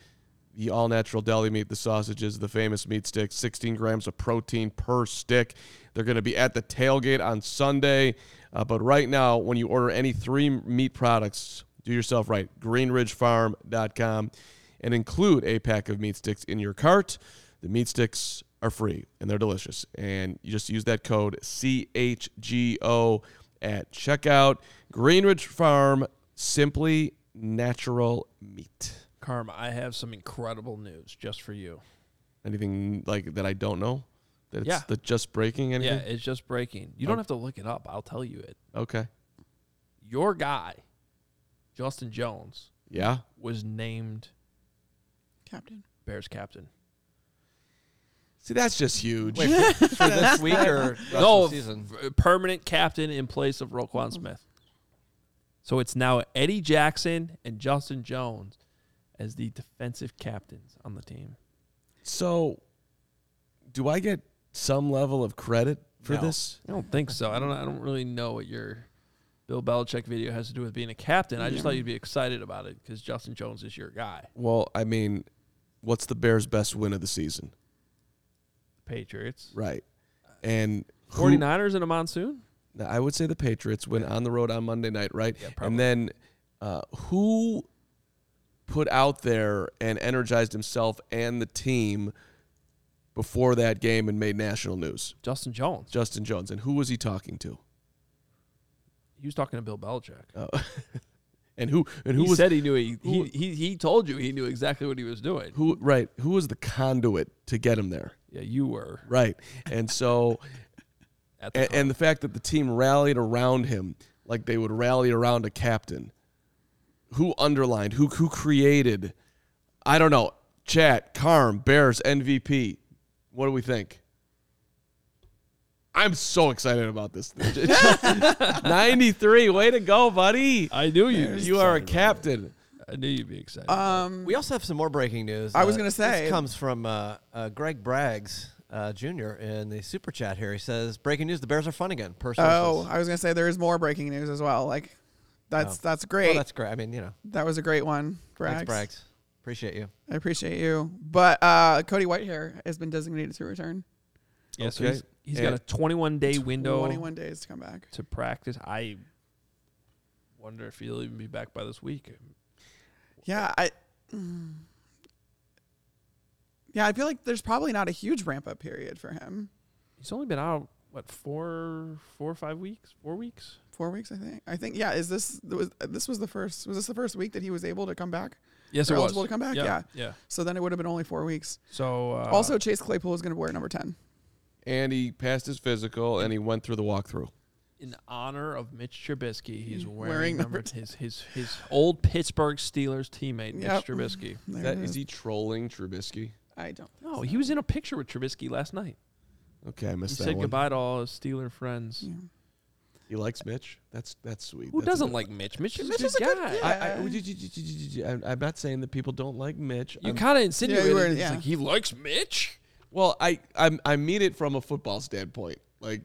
The all natural deli meat, the sausages, the famous meat sticks, 16 grams of protein per stick. They're going to be at the tailgate on Sunday. Uh, but right now, when you order any three meat products, do yourself right. GreenRidgeFarm.com and include a pack of meat sticks in your cart. The meat sticks are free and they're delicious. And you just use that code CHGO at checkout. Greenridge Farm, simply natural meat. Carm, I have some incredible news just for you. Anything like that I don't know? That it's Yeah. the just breaking anything? Yeah, it's just breaking. You don't have to look it up. I'll tell you it. Okay. Your guy, Justin Jones, Yeah. was named Captain. Bears captain. See, that's just huge. Wait, for, for this week or no, season? permanent captain in place of Roquan Smith. So it's now Eddie Jackson and Justin Jones as the defensive captains on the team. So, do I get some level of credit for No. this? I don't think so. I don't. I don't really know what your Bill Belichick video has to do with being a captain. I just thought you'd be excited about it because Justin Jones is your guy. Well, I mean, what's the Bears' best win of the season? Patriots. Right. And who- 49ers in a monsoon? I would say the Patriots went on the road on Monday night, right? Yeah, probably. and then uh, who put out there and energized himself and the team before that game and made national news? Justin Jones. Justin Jones. And who was he talking to? He was talking to Bill Belichick. Oh. and who and who he was said he knew he, who- he he he told you he knew exactly what he was doing. who right? Who was the conduit to get him there? Yeah, you were Right. And so at the and, and the fact that the team rallied around him like they would rally around a captain who underlined who who created i don't know chat carm bears mvp what do we think i'm so excited about this 93 way to go buddy I knew you. you are a captain I knew you'd be excited. Um, We also have some more breaking news. I was Uh, gonna say- this comes from uh, uh, Greg Braggs uh, Jr. in the super chat here. He says, "Breaking news: The Bears are fun again." Per oh, sources." I was gonna say there is more breaking news as well. Like, that's Oh. that's great. Well, that's great. I mean, you know, that was a great one, thanks, Braggs. Appreciate you. I appreciate you. But uh, Cody Whitehair has been designated to return. yeah, so okay. he's, he's got a 21 day window 21 days to come back. to practice. I wonder if he'll even be back by this week. Yeah, I. mm. Yeah, I feel like there's probably not a huge ramp up period for him. He's only been out what four, four or five weeks, four weeks. Four weeks, I think. I think. Yeah, is this was this was the first? Was this the first week that he was able to come back? Yes, Or it was. eligible to come back? Yeah, Yeah. yeah. So then it would have been only four weeks. So uh, also, Chase Claypool is going to wear number ten. and he passed his physical and he went through the walkthrough in honor of Mitch Trubisky, he's Wearing wearing, number number his his his old Pittsburgh Steelers teammate Mitch Yep. Trubisky. There that, it is is. he trolling trubisky I don't. think No, so. he was in a picture with Trubisky last night. okay i He missed that said one goodbye to all his Steeler friends. Yeah. He likes mitch that's that's sweet Who That's a doesn't good- like Mitch? Mitch is Mitch a is a good good guy. I, I, I'm I'm not saying that people don't like Mitch. You I'm- kind of insinuated were- it's yeah. like he likes Mitch. well, I, I I mean it from a football standpoint. Like,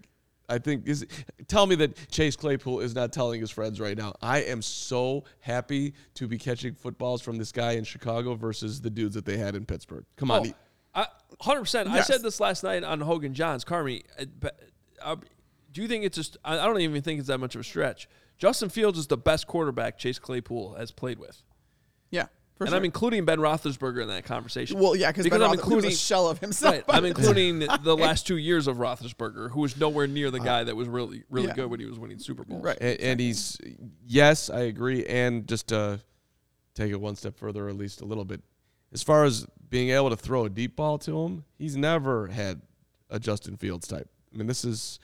I think is tell me that Chase Claypool is not telling his friends right now. I am so happy to be catching footballs from this guy in Chicago versus the dudes that they had in Pittsburgh. Come on, Oh, he- I, 100%. I Yes. said this last night on Hoge and Jahns. Carmi, uh, but, uh, do you think it's just, I I don't even think it's that much of a stretch. Justin Fields is the best quarterback Chase Claypool has played with. Yeah, for and sure. I'm including Ben Roethlisberger in that conversation. well, yeah, because because Ben I'm Roethlisberger was including a shell of himself. Right, I'm including the last two years of Roethlisberger, who was nowhere near the uh, guy that was really, really Yeah. good when he was winning Super Bowls. Right. and, and he's yes, I agree. And just to take it one step further, at least a little bit, as far as being able to throw a deep ball to him, he's never had a Justin Fields type. I mean, this is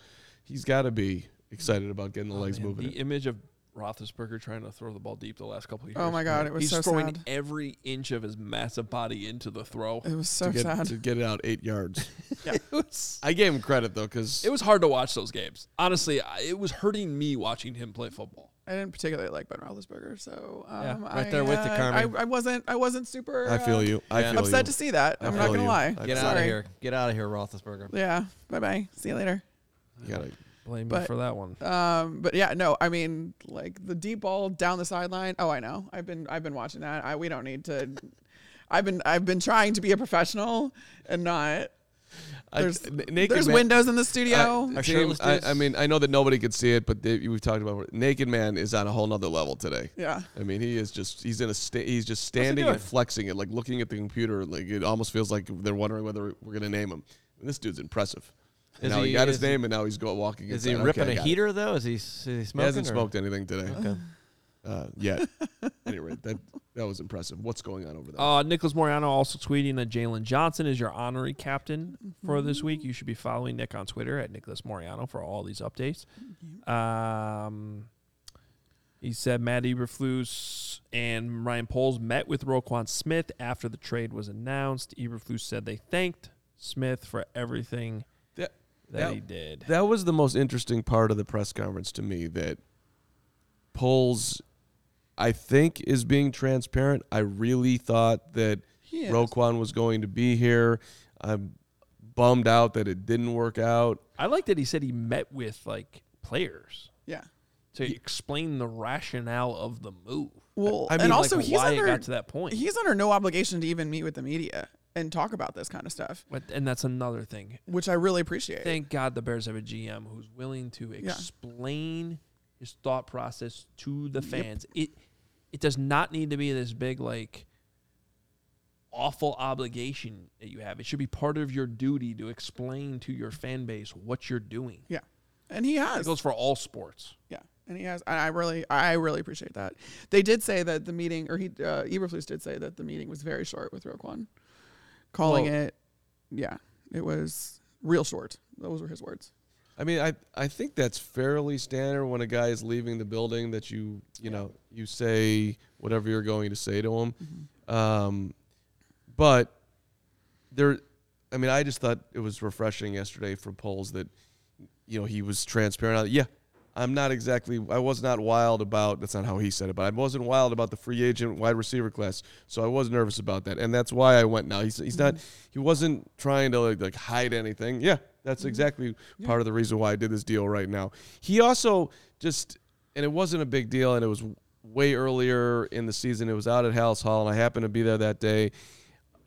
he's got to be excited about getting the Oh, legs man, moving. The image of Roethlisberger trying to throw the ball deep the last couple of years. Oh my God, it was He's so throwing sad. every inch of his massive body into the throw. it was so to get, sad. to get it out eight yards. it, was, I gave him credit though, because it was hard to watch those games. Honestly, I- it was hurting me watching him play football. I didn't particularly like Ben Roethlisberger, so um, Yeah, right I, there with you, uh, Carmi. I, I wasn't. I wasn't super. I feel uh, you. I Yeah. feel Upset you. to see that. I I'm not gonna you. lie. Get feel out of here. Get out of here, Roethlisberger. Yeah. Bye bye. See you later. You gotta, Blame me for that one. Um, but yeah, no, I mean, like the deep ball down the sideline. Oh, I know. I've been I've been watching that. I we don't need to. I've been I've been trying to be a professional and not. There's I, n- naked there's man- windows in the studio. I, Our team, I. I mean, I know that nobody could see it, but they, we've talked about it. Naked Man is on a whole nother level today. yeah. I mean, he is just he's in a sta- he's just standing doing? and flexing it, like looking at the computer. Like it almost feels like they're wondering whether we're gonna name him. this dude's impressive. And Is now he, he- got his is he- name, and now he's going walking. Is he ripping Okay, a got it. heater though? Is he, is he He smoking? hasn't or- smoked anything today Okay. uh, yet. anyway, that that was impressive. What's going on over there? Uh, Nicholas Moreano also tweeting that Jaylon Johnson is your honorary captain for this week. You should be following Nick on Twitter at Nicholas Moreano for all these updates. Um, he said Matt Eberflus and Ryan Poles met with Roquan Smith after the trade was announced. Eberflus said they thanked Smith for everything That- that, that- he did. That was the most interesting part of the press conference to me. That Poles, I think, is being transparent. I really thought that He. Roquan was going to be here. I'm bummed out that it didn't work out. I like that he said he met with like players Yeah. to explain the rationale of the move. Well, I mean, and also like he's why under it got to that point. he's under no obligation to even meet with the media and talk about this kind of stuff, But, and that's another thing. which I really appreciate. Thank God the Bears have a GM who's willing to explain his thought process to the fans. It it does not need to be this big like awful obligation that you have. It should be part of your duty to explain to your fan base what you're doing. yeah, and he has. It goes for all sports. Yeah, and he has. and I really, I really appreciate that. They did say that the meeting, or he, uh, Eberflus did say that the meeting was very short with Roquan, calling Well- it, yeah, it was real short. Those were his words. I mean, I I think that's fairly standard when a guy is leaving the building that you you know you say whatever you're going to say to him. Um, but there, I mean, I just thought it was refreshing yesterday for Poles that you know he was transparent. Yeah, I'm not exactly. I was not wild about. That's not how he said it, but I wasn't wild about the free agent wide receiver class. So I was nervous about that, and that's why I went. Now he's he's not. Mm-hmm. He wasn't trying to like, like hide anything. Yeah, that's mm-hmm. exactly part of the reason why I did this deal right now. He also just, and it wasn't a big deal, and it was way earlier in the season. It was out at Halas Hall, and I happened to be there that day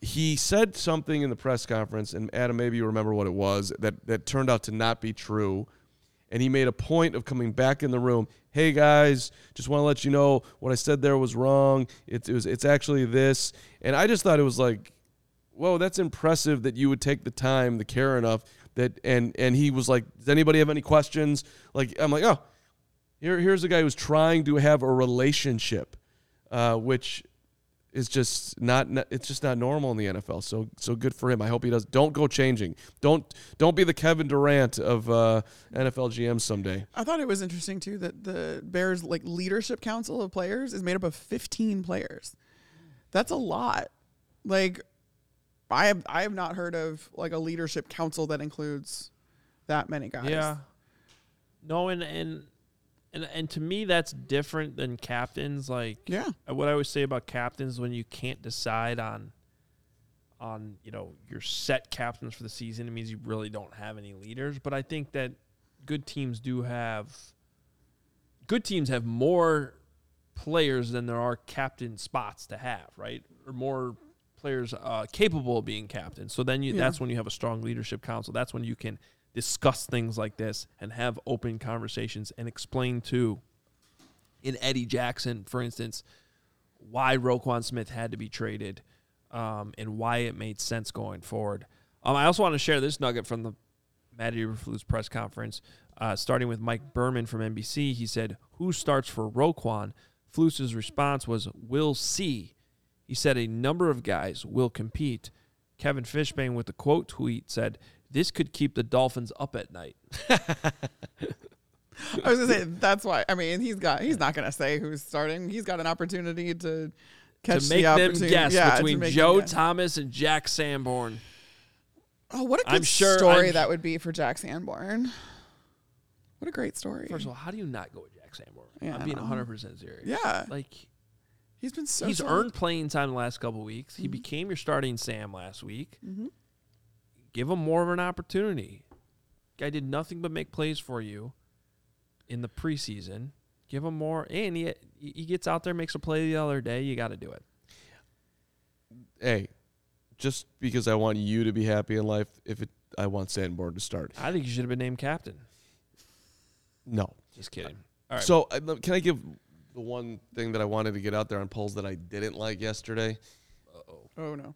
he said something in the press conference, and Adam, maybe you remember what it was that that turned out to not be true. And he made a point of coming back in the room. Hey guys, just want to let you know what I said there was wrong. It, it was it's actually this. And I just thought it was like, whoa, that's impressive that you would take the time, the care enough that. And and he was like, does anybody have any questions? Like I'm like, oh, here here's a guy who's trying to have a relationship, uh, which is just not, not it's just not normal in the NFL. So so good for him. I hope he does. Don't go changing. Don't don't be the Kevin Durant of uh, NFL GM someday. I thought it was interesting too that the Bears like leadership council of players is made up of 15 players. That's a lot. Like I have I have not heard of like a leadership council that includes that many guys. Yeah. No, and and and and to me that's different than captains. Like Yeah. uh, what I always say about captains when you can't decide on on you know your set captains for the season, it means you really don't have any leaders. But I think that good teams do have good teams have more players than there are captain spots to have, right? Or more players uh, capable of being captain. So then you, Yeah. that's when you have a strong leadership council. That's when you can discuss things like this and have open conversations and explain to in Eddie Jackson, for instance, why Roquan Smith had to be traded um, and why it made sense going forward. Um, I also want to share this nugget from the Matt Eberflus press conference, uh, starting with Mike Berman from NBC. He said, "Who starts for Roquan?" Flus's response was, "We'll see." He said a number of guys will compete. Kevin Fishbain with the quote tweet said, "This could keep the Dolphins up at night." I was gonna say that's why. I mean, he's got he's not gonna say who's starting. He's got an opportunity to catch to make the them guess yeah, between Joe. Thomas and Jack Sanborn. Oh, what a good I'm sure- story I'm- that would be for Jack Sanborn. What a great story. First of all, how do you not go with Jack Sanborn? Yeah, I'm being 100 percent serious. Yeah. like he's been so he's solid. earned playing time the last couple weeks. Mm-hmm. He became your starting Sam last week. Give him more of an opportunity. Guy did nothing but make plays for you in the preseason. Give him more, and he he gets out there, makes a play the other day. You got to do it. Hey, just because I want you to be happy in life, if it, I want Sanborn to start. I think you should have been named captain. No. Just kidding. All right. So can I give the one thing that I wanted to get out there on Poles that I didn't like yesterday? Oh Oh no.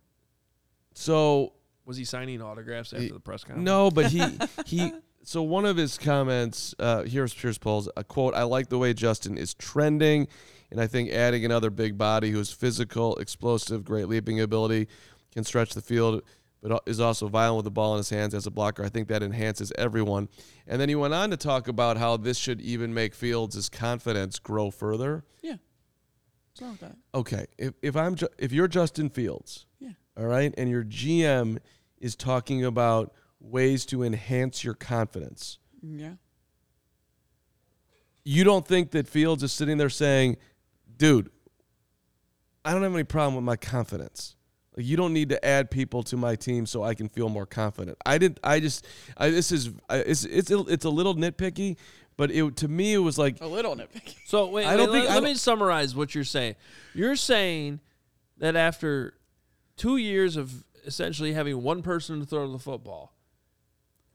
So was he signing autographs after He- the press conference? No, but he he. So one of his comments uh, here's Pierce Paul's a quote. I like the way Justin is trending, and I think adding another big body who's physical, explosive, great leaping ability, can stretch the field, but is also violent with the ball in his hands as a blocker. I think that enhances everyone. And then he went on to talk about how this should even make Fields' confidence grow further. Yeah. What's wrong with that? Okay, if if I'm Ju- if you're Justin Fields, Yeah. All right, and your GM is talking about ways to enhance your confidence, Yeah. you don't think that Fields is sitting there saying, "Dude, I don't have any problem with my confidence. Like you don't need to add people to my team so I can feel more confident." I did. I just. I, this is. I, it's it's a, it's a little nitpicky, but it to me it was like A little nitpicky. So wait, I don't let, think- I don't- me summarize what you're saying. You're saying that after two years of essentially having one person to throw the football,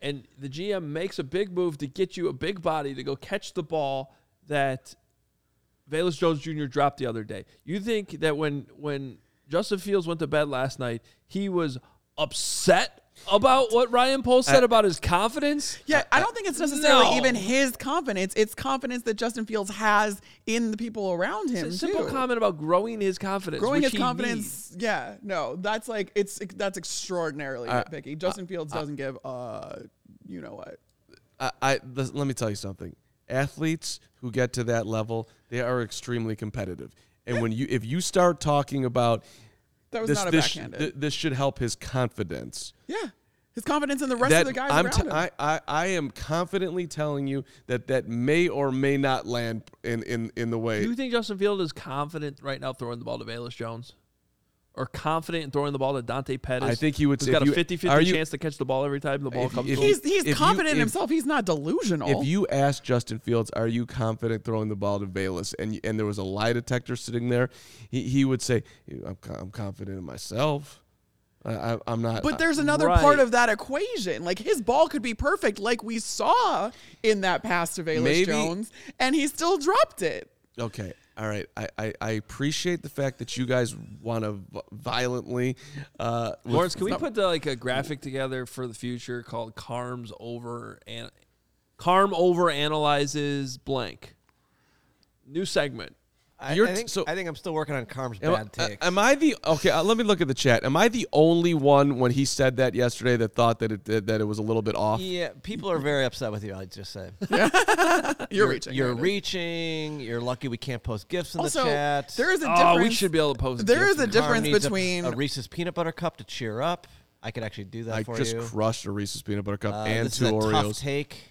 and the GM makes a big move to get you a big body to go catch the ball that Velus Jones Jr. dropped the other day. You think that when when Justin Fields went to bed last night, he was upset about what Ryan Poles said uh, about his confidence? Yeah, I don't think it's necessarily No. even his confidence. It's confidence that Justin Fields has in the people around him. It's a simple too. comment about growing his confidence. Growing which his he confidence. needs. Yeah, no, that's like it's that's extraordinarily I- nitpicky. Justin uh, Fields doesn't give uh, you know what. I, I th- let me tell you something. Athletes who get to that level, they are extremely competitive. And when you if you start talking about That was this not a this, sh- backhanded. th- this should help his confidence. yeah, his confidence in the rest that of the guys I'm around t- him. I, I, I am confidently telling you that that may or may not land in in, in the way. Do you think Justin Field is confident right now throwing the ball to Velus Jones? Or confident in throwing the ball to Dante Pettis? I think he would He's got if a you- 50-50 you- chance to catch the ball every time the ball If- comes if he's he's if you- confident in if- himself. He's not delusional. If you asked Justin Fields, "Are you confident throwing the ball to Bayless?" and and there was a lie detector sitting there, he, he would say, "I'm, I'm confident in myself. I, I, I'm not." But there's another part of that equation. Like his ball could be perfect, like we saw in that pass to Velus Maybe- Jones, and he still dropped it. Okay. All right. I, I, I appreciate the fact that you guys want to violently. Uh, Lawrence, can we put the, like a graphic together for the future called Carms over and Carm over analyzes blank. New segment. I, You're I t- think, so- I think I'm still working on Carm's am, bad I- takes. am I the okay? Uh, let me look at the chat. Am I the only one when he said that yesterday that thought that it that, that it was a little bit off? yeah, people are very upset with you. I'd just say You're, reaching. You're right? reaching. You're lucky we can't post gifts in Also, the chat. there is a difference. Oh, difference. we should be able to post. There gifs is a difference needs a- between- a, Reese's peanut butter cup to cheer up. I could actually do that I for you. I just crushed a Reese's peanut butter cup Uh, and this two is a Oreos. tough take.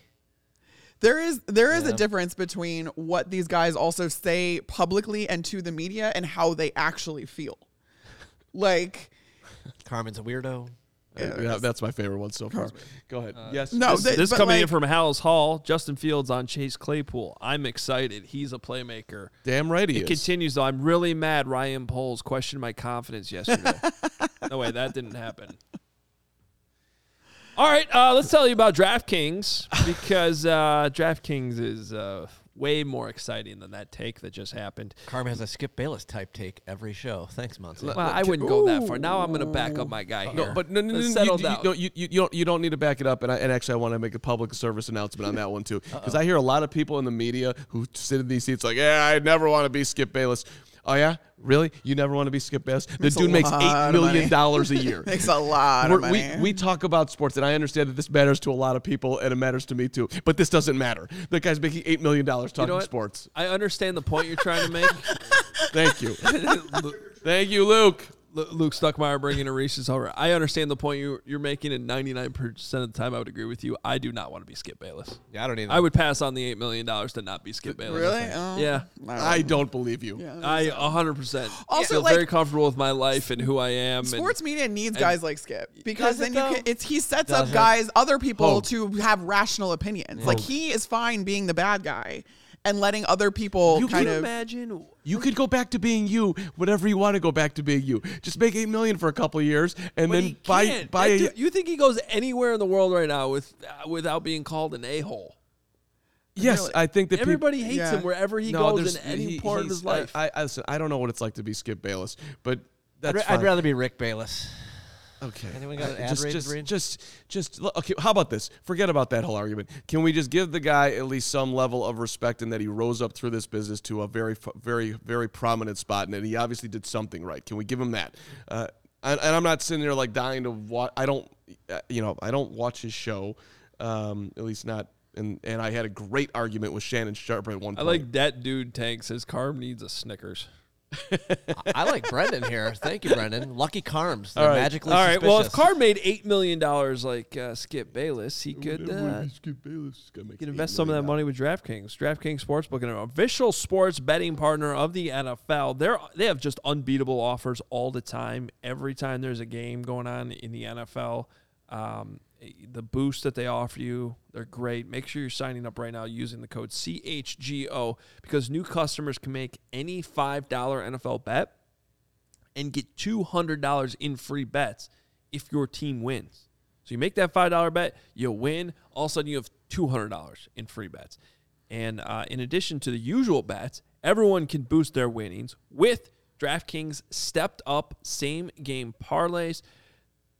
There is there is Yeah. a difference between what these guys also say publicly and to the media and how they actually feel. Like Carmen's a weirdo. Yeah, Yeah, that's my favorite one so far. Go ahead. Uh, yes. no, This, they- this but, coming in from Halas Hall, Justin Fields on Chase Claypool. I'm excited. He's a playmaker. Damn right he It is. continues though. I'm really mad. Ryan Poles questioned my confidence yesterday. no way, that didn't happen. All right, uh, let's tell you about DraftKings because uh, DraftKings is uh, way more exciting than that take that just happened. Carm has a Skip Bayless type take every show. Thanks, Muncie. Well, I wouldn't go that far. Now I'm going to back up my guy here. No, but no, no, no, Let's no, settle you, down. You, no, you, you, you don't, you don't need to back it up. And, I, and actually, I want to make a public service announcement on that one too, because I hear a lot of people in the media who sit in these seats like, "Yeah, I never want to be Skip Bayless." Oh yeah, really? You never want to be Skip Bayless? The Makes dude makes lot eight of million money. dollars a year. Makes a lot We're- of money. We, we talk about sports, and I understand that this matters to a lot of people, and it matters to me too. But this doesn't matter. The guy's making eight million dollars You talking know sports. I understand the point you're trying to make. Thank you, thank you, Luke. Lu- Luke Stuckmeyer bringing a Reese's over. I understand the point you, you're making, and 99% of the time I would agree with you. I do not want to be Skip Bayless. yeah, I don't even. I would pass on the $8 million to not be Skip Bayless. really? Oh, Yeah. I don't believe you. Yeah. I 100% Also, feel like- very comfortable with my life and who I am. and- Sports media needs guys like Skip because Does it then you though? can. It's he sets up guys, other people Hope. to have rational opinions. Like he is fine being the bad guy and letting other people you kind can of. imagine. You could go back to being you whatever you want to go back to being you. Just make eight million for a couple of years, and But then buy buy. A, dude- you think he goes anywhere in the world right now with uh, without being called an a hole? yes, really- I think that peop- Everybody hates Yeah. him wherever he no, goes in any he- part of his life. I, I, listen, I don't know what it's like to be Skip Bayless, but I'd, that's ra- I'd rather be Rick Bayless. Okay. Anyone got an Uh, ad just, rated just, read? just, just, look, okay. How about this? Forget about that whole argument. Can we just give the guy at least some level of respect in that he rose up through this business to a very, very, very prominent spot, and that he obviously did something right? Can we give him that? Uh, and, and I'm not sitting there like dying to watch. I don't, uh, you know, I don't watch his show, um, at least not. And and I had a great argument with Shannon Sharpe at one time. I point. like that dude. Tank says Carm needs a Snickers. I like Brendan here. Thank you, Brendan. Lucky Carms. They're All right. magically All right. Well, if suspicious. Carm made eight million dollars like uh, Skip Bayless, he could. Uh, Skip Bayless. Gotta make You can invest some of that money with DraftKings. DraftKings Sportsbook, an official sports betting partner of the NFL. They're they have just unbeatable offers all the time. Every time there's a game going on in the NFL, um, the boost that they offer you, they're great. Make sure you're signing up right now using the code CHGO because new customers can make any five dollar NFL bet and get two hundred dollars in free bets if your team wins. So you make that five dollar bet, you win. All of a sudden, you have two hundred dollars in free bets. And uh, in addition to the usual bets, everyone can boost their winnings with DraftKings stepped up same game parlays.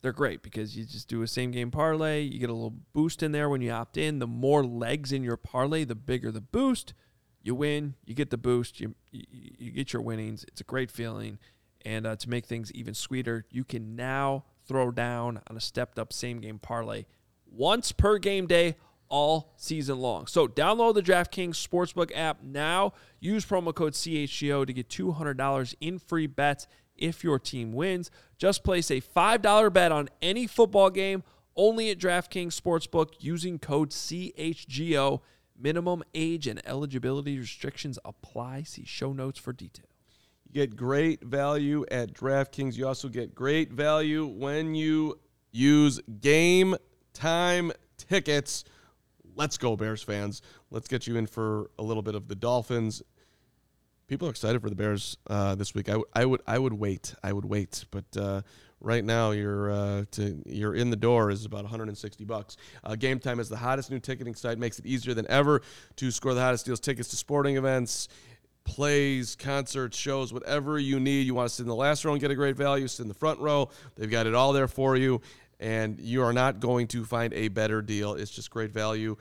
They're great because you just do a same game parlay. You get a little boost in there when you opt in. The more legs in your parlay, the bigger the boost. You win, you get the boost, you you, you get your winnings. It's a great feeling. And uh, to make things even sweeter, you can now throw down on a stepped up same game parlay once per game day all season long. So download the DraftKings Sportsbook app now. Use promo code CHGO to get $200 in free bets if your team wins. Just place a $5 bet on any football game only at DraftKings Sportsbook using code CHGO. Minimum age and eligibility restrictions apply. See show notes for details. You get great value at DraftKings. You also get great value when you use game time tickets. Let's go, Bears fans. Let's get you in for a little bit of the Dolphins. People are excited for the Bears uh, this week. I, w- I would I would wait. I would wait, but uh, right now you're uh, to you're in the door is about 160 bucks. Uh, Game Time is the hottest new ticketing site. Makes it easier than ever to score the hottest deals, tickets to sporting events, plays, concerts, shows, whatever you need. You want to sit in the last row and get a great value. Sit in the front row. They've got it all there for you, and you are not going to find a better deal. It's just great value.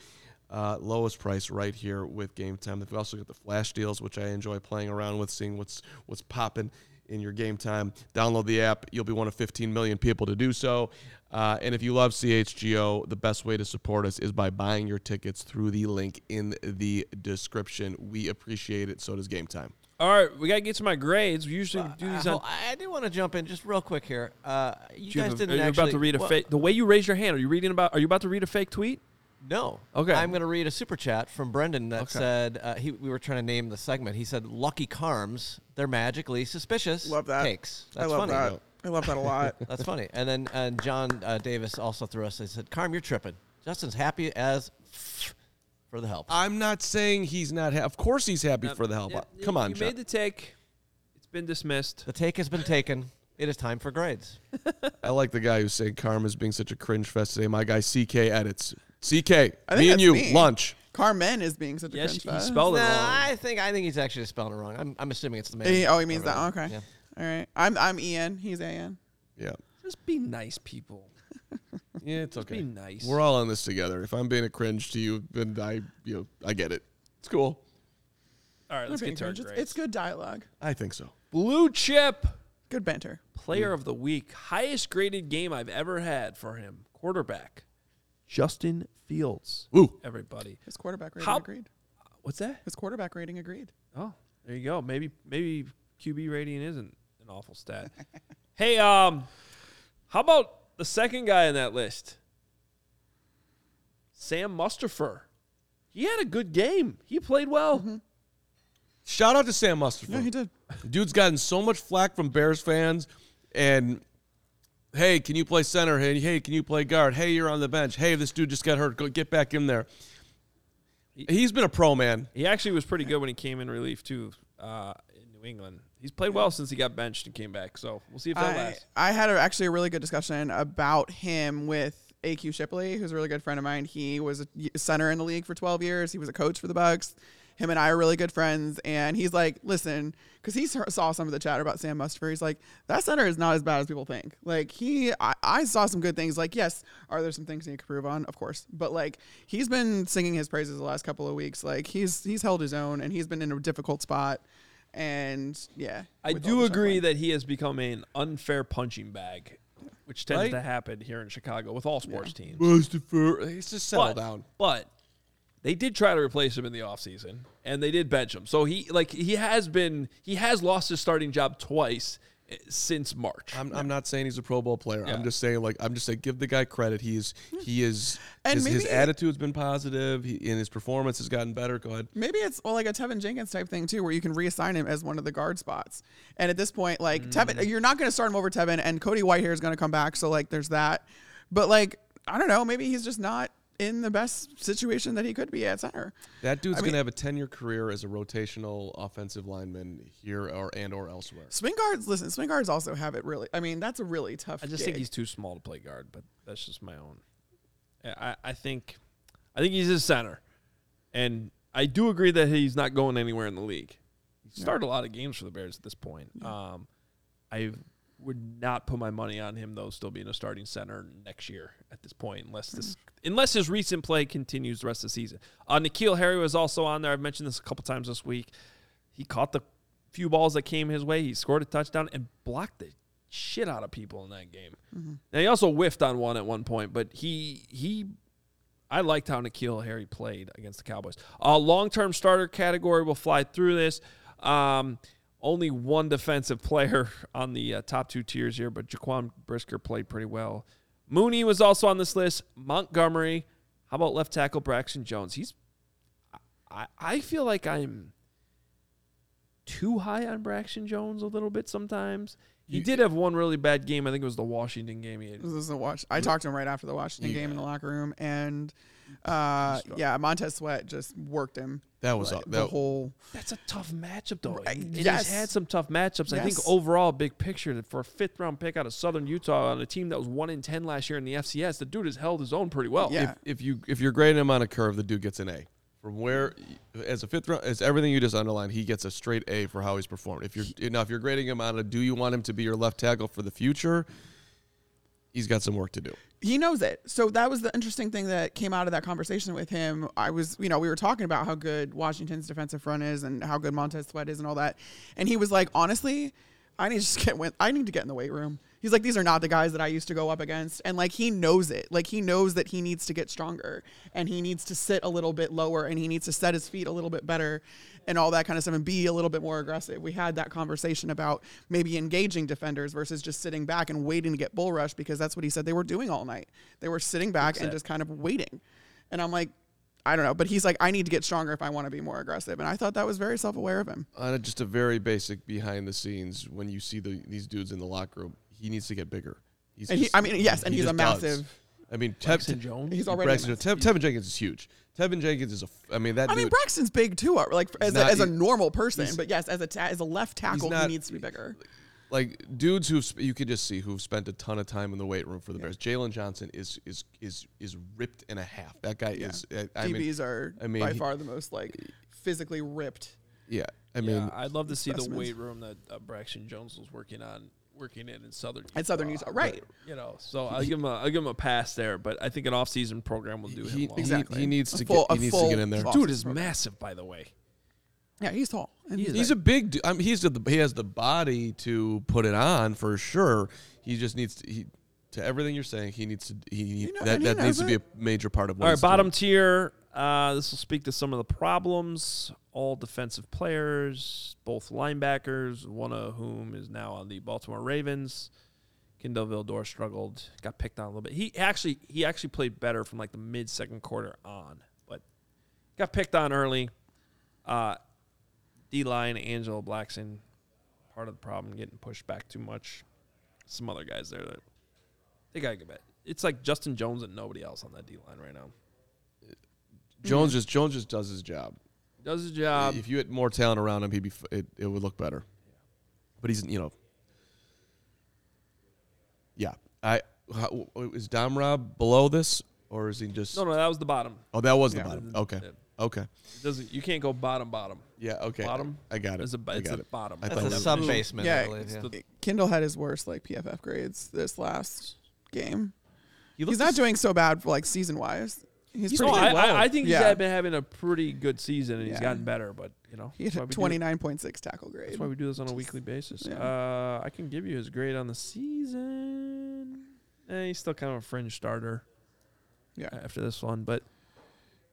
Uh, lowest price right here with Game Time. They've also got the flash deals, which I enjoy playing around with, seeing what's what's popping in your game time. Download the app. You'll be one of 15 million people to do so. Uh, and if you love CHGO, the best way to support us is by buying your tickets through the link in the description. We appreciate it. So does Game Time. All right, we got to get to my grades. We usually do these Uh, on. I I do want to jump in just real quick here. Uh, you you guys have a- didn't are you actually. about to read a well, fake? The way you raise your hand, are you reading about? Are you about to read a fake tweet? No. Okay. I'm going to read a super chat from Brendan that Okay. said uh, he, we were trying to name the segment. He said, "Lucky Carms, they're magically suspicious." Love that. Takes. I That's love funny. that. I love that a lot. That's funny. And then and John uh, Davis also threw us. He said, "Carm, you're tripping. Justin's happy as for the help." I'm not saying he's not. Ha- of course, he's happy Now, for the help. yeah, Come on, you John. made the take. It's been dismissed. The take has been taken. It is time for grades. I like the guy who's saying Karma's being such a cringe fest today. My guy CK edits. CK, I me and you, me. lunch. Carmen is being such a Yes, cringe he fest. spelled it wrong. I think I think he's actually just spelling it wrong. I'm, I'm assuming it's the man. He- oh, he means Over that. there. Okay. Yeah. All right. I'm I'm Ian. He's An. Yeah, Just be nice, people. yeah, it's Just okay. be nice. We're all on this together. If I'm being a cringe to you, then I, you know, I get it. It's cool. All right, let's Okay, get to our it's, grades. it's good dialogue. I think so. Blue chip Good banter. player of the week, highest graded game I've ever had for him. Quarterback, Justin Fields. Ooh, Everybody, His quarterback rating How- agreed. what's that? His quarterback rating agreed. Oh, there you go. Maybe maybe QB rating isn't an awful stat. hey, um, how about the second guy in that list? Sam Mustipher. He had a good game. He played well. shout out to Sam Mustard. Yeah, he did. Dude's gotten so much flack from Bears fans, and hey, can you play center? Hey, hey, can you play guard? Hey, you're on the bench. Hey, this dude just got hurt. Go get back in there. He's been a pro man. He actually was pretty good when he came in relief too uh, in New England. He's played well since he got benched and came back. So we'll see if that I, lasts. I had a, actually a really good discussion about him with AQ Shipley, who's a really good friend of mine. He was a center in the league for 12 years. He was a coach for the Bucks. Him and I are really good friends. And he's like, listen, because he saw some of the chatter about Sam Mustipher. He's like, that center is not as bad as people think. Like, he, I, I saw some good things. Like, yes, are there some things he could improve on? Of course. But like, he's been singing his praises the last couple of weeks. Like, he's he's held his own and he's been in a difficult spot. And yeah. I do agree shuffling. that he has become an unfair punching bag, which tends Right? to happen here in Chicago with all sports teams. Mustard, he's just settle but, down. But they did try to replace him in the offseason and they did bench him. So he like he has been he has lost his starting job twice eh, since March. I'm, I'm not saying he's a Pro Bowl player. Yeah. I'm just saying like I'm just saying give the guy credit. He's he is And his, his attitude's been positive. He, and his performance has gotten better. Go ahead. Maybe it's well, like a Teven Jenkins type thing too, where you can reassign him as one of the guard spots. And at this point, like Teven, you're not going to start him over Teven, and Cody Whitehair is going to come back. So like, there's that. But like, I don't know. Maybe he's just not in the best situation that he could be at center. That dude's I gonna mean- have a 10 year career as a rotational offensive lineman here or and or elsewhere. Swing guards, listen, swing guards also have it really. I mean, that's a really tough. I just gig. think he's too small to play guard, but that's just my own. I, I think I think he's a center. And I do agree that he's not going anywhere in the league. He started a lot of games for the Bears at this point. Um, I would not put my money on him though still being a starting center next year at this point unless this unless his recent play continues the rest of the season. Uh, N'Keal Harry was also on there. I've mentioned this a couple times this week. He caught the few balls that came his way. He scored a touchdown and blocked the shit out of people in that game. Now he also whiffed on one at one point, but he he I liked how N'Keal Harry played against the Cowboys. Uh, Long term starter category will fly through this. Um, only one defensive player on the uh, top two tiers here, but Jaquan Brisker played pretty well. Mooney was also on this list. Montgomery. How about left tackle Braxton Jones? He's. I, I feel like I'm too high on Braxton Jones a little bit sometimes. He did have one really bad game. I think it was the Washington game. He had This is the watch. I talked to him right after the Washington game in the locker room, and uh, yeah, Montez Sweat just worked him. That was like, a- the whole. That's a tough matchup, though. Right, And yes. he's had some tough matchups. I think overall, big picture for a fifth round pick out of Southern Utah on a team that was one in ten last year in the FCS, the dude has held his own pretty well. Yeah. If, if you if you're grading him on a curve, the dude gets an A. From where, as a fifth round, as everything you just underlined, he gets a straight A for how he's performed. If you're now, if you're grading him on a, do you want him to be your left tackle for the future? He's got some work to do. He knows it. So that was the interesting thing that came out of that conversation with him. I was, you know, we were talking about how good Washington's defensive front is and how good Montez Sweat is and all that. And he was like, honestly, I need to get I need to get in the weight room. He's like, these are not the guys that I used to go up against. And like, he knows it. Like, he knows that he needs to get stronger and he needs to sit a little bit lower and he needs to set his feet a little bit better and all that kind of stuff and be a little bit more aggressive. We had that conversation about maybe engaging defenders versus just sitting back and waiting to get bull rush because that's what he said they were doing all night. They were sitting back and just kind of waiting. And I'm like, I don't know, but he's like, I need to get stronger if I want to be more aggressive. And I thought that was very self aware of him. On a, just a very basic behind the scenes, when you see the, these dudes in the locker room, he needs to get bigger. He's And he, I mean, yes, and he he's a massive. does. Massive. I mean, Tev, Braxton Jones? He's already. Braxton, massive- Tev, Teven Jenkins is huge. Teven Jenkins is a. f- I mean, that I mean. Braxton's big too, uh, like as, not- a, as a normal person. But yes, as a ta- as a left tackle, not- he needs to be bigger. like dudes who you could just see who've spent a ton of time in the weight room for the Bears. Jaylon Johnson is is is is ripped in a half. That guy Yeah. is. I, I mean, DBs are I mean, by he- far the most like physically ripped. yeah. I mean, yeah, I'd love to see the weight room that uh, Braxton Jones was working on, working in in Southern At Southern Utah. Utah, right. But, you know, so I'll give him a I'll give him a pass there, but I think an off season program will do he, him well. Exactly. he needs A to full- get. He needs to get in there. Dude is program. massive, by the way. Yeah, he's tall. And He is He's a big. du- I mean, he's the he has the body to put it on for sure. He just needs to. He, to everything you're saying, he needs to. He, know- that he that needs knows to be a major part of what All right, he's doing. bottom tier. Uh, this will speak to some of the problems. All defensive players, both linebackers, one of whom is now on the Baltimore Ravens. Kindle Vildor struggled, got picked on a little bit. He actually he actually played better from like the mid second quarter on, but got picked on early. Uh, D line Angelo Blackson, part of the problem, getting pushed back too much. Some other guys there that they gotta get back. It's like Justin Jones and nobody else on that D line right now. Jones just Jones just does his job. Does his job. if you had more talent around him, he'd be. It, it would look better. But he's you know. Yeah, I how, is Dom Rob below this or is he just? No, no, that was the bottom. Oh, that was the bottom. Okay, Yeah. okay, It doesn't you can't go bottom bottom. yeah, okay. Bottom? I got it. It's a, I it's got a it. bottom. I That's thought a that sub basement, Yeah, I believe. Yeah. the- Kindle had his worst like PFF grades this last game. He He's not doing so bad for like season wise. He's No, pretty I, good. I, I think Yeah. he's been having a pretty good season and he's Yeah. gotten better. But you know, He had a twenty nine point six tackle grade. That's why we do this on a weekly basis. Yeah. Uh, I can give you his grade on the season. Eh, he's still kind of a fringe starter yeah, after this one, but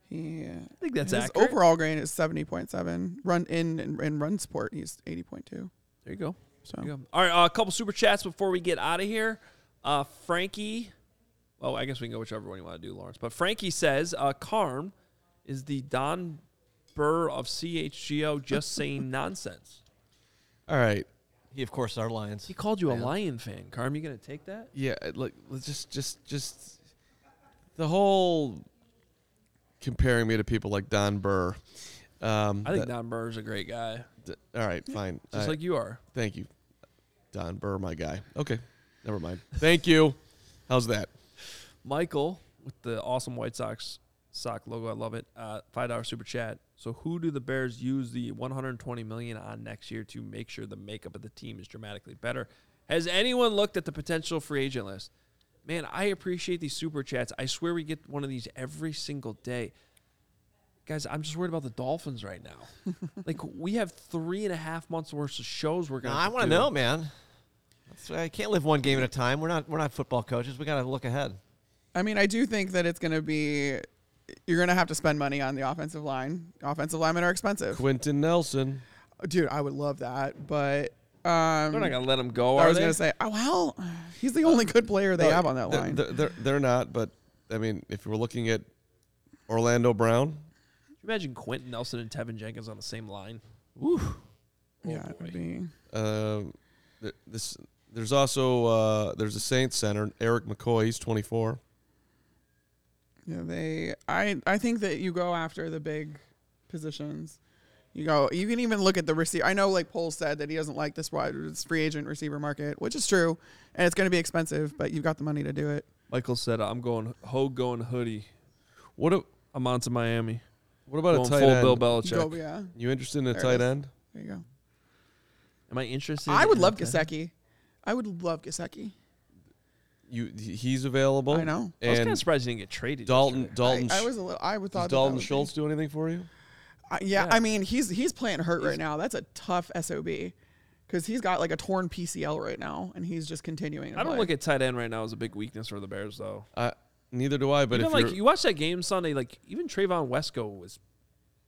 yeah, I think that's his accurate. overall grade is seventy point seven. Run in in, in run support, he's eighty point two. There you go. So you go. All right, uh, a couple super chats before we get out of here. Uh, Frankie, well, I guess we can go whichever one you want to do, Lawrence. But Frankie says, uh, Carm is the Don Burr of CHGO just saying nonsense. All right. He, of course, our Lions. He called you a Lion fan. Carm, you going to take that? Yeah, it- like let's just just just the whole comparing me to people like Don Burr. Um, I think that- Don Burr is a great guy, th- all right, fine. just I- like you are. thank you, Don Burr, my guy. Okay, never mind. Thank you. How's that? Michael with the awesome White Sox sock logo. I love it. Uh, Five dollar super chat. So who do the Bears use the 120 million on next year to make sure the makeup of the team is dramatically better? Has anyone looked at the potential free agent list? Man, I appreciate these super chats. I swear we get one of these every single day. Guys, I'm just worried about the Dolphins right now. like we have three and a half months worth of shows we're gonna. I want want to know, man. That's, I can't live one game at a time. We're not. We're not football coaches. We got to look ahead. I mean, I do think that it's going to be. You're going to have to spend money on the offensive line. Offensive linemen are expensive, Quenton Nelson. dude. I would love that, but um, They're not gonna let him go. I are was going to say, oh well, he's the only good player they No, have on that they're, line. They're, they're, they're not, but I mean, if we're looking at Orlando Brown, Can you imagine Quenton Nelson and Teven Jenkins on the same line? yeah, Oh, it would be. um, th- this there's also uh, there's a Saints center, Erik McCoy. He's 24. Yeah, they. I I think that you go after the big positions. You go. You can even look at the receiver. I know, like Paul said that he doesn't like this wide this free agent receiver market, which is true, and it's going to be expensive, but you've got the money to do it. Michael said, "I'm going Ho going hoodie. What a, I'm on to Miami. what about going a tight full end? Bill Belichick. Go, yeah. You interested in a There tight end? There you go. Am I interested? I would in love that? Gesicki. I would love Gesicki. You he's available. I know. I was kind of surprised he didn't get traded. Dalton yesterday. Dalton I, I was a little. I would thought does that Dalton that would be- Schultz do anything for you? I- yeah, Yeah. I mean he's he's playing hurt right now. That's a tough sob because he's got like a torn PCL right now, and he's just continuing. To I don't play. look at tight end right now as a big weakness for the Bears, though. Uh, neither do I. But even if like you're, you watch that game Sunday, like even Trevon Wesco was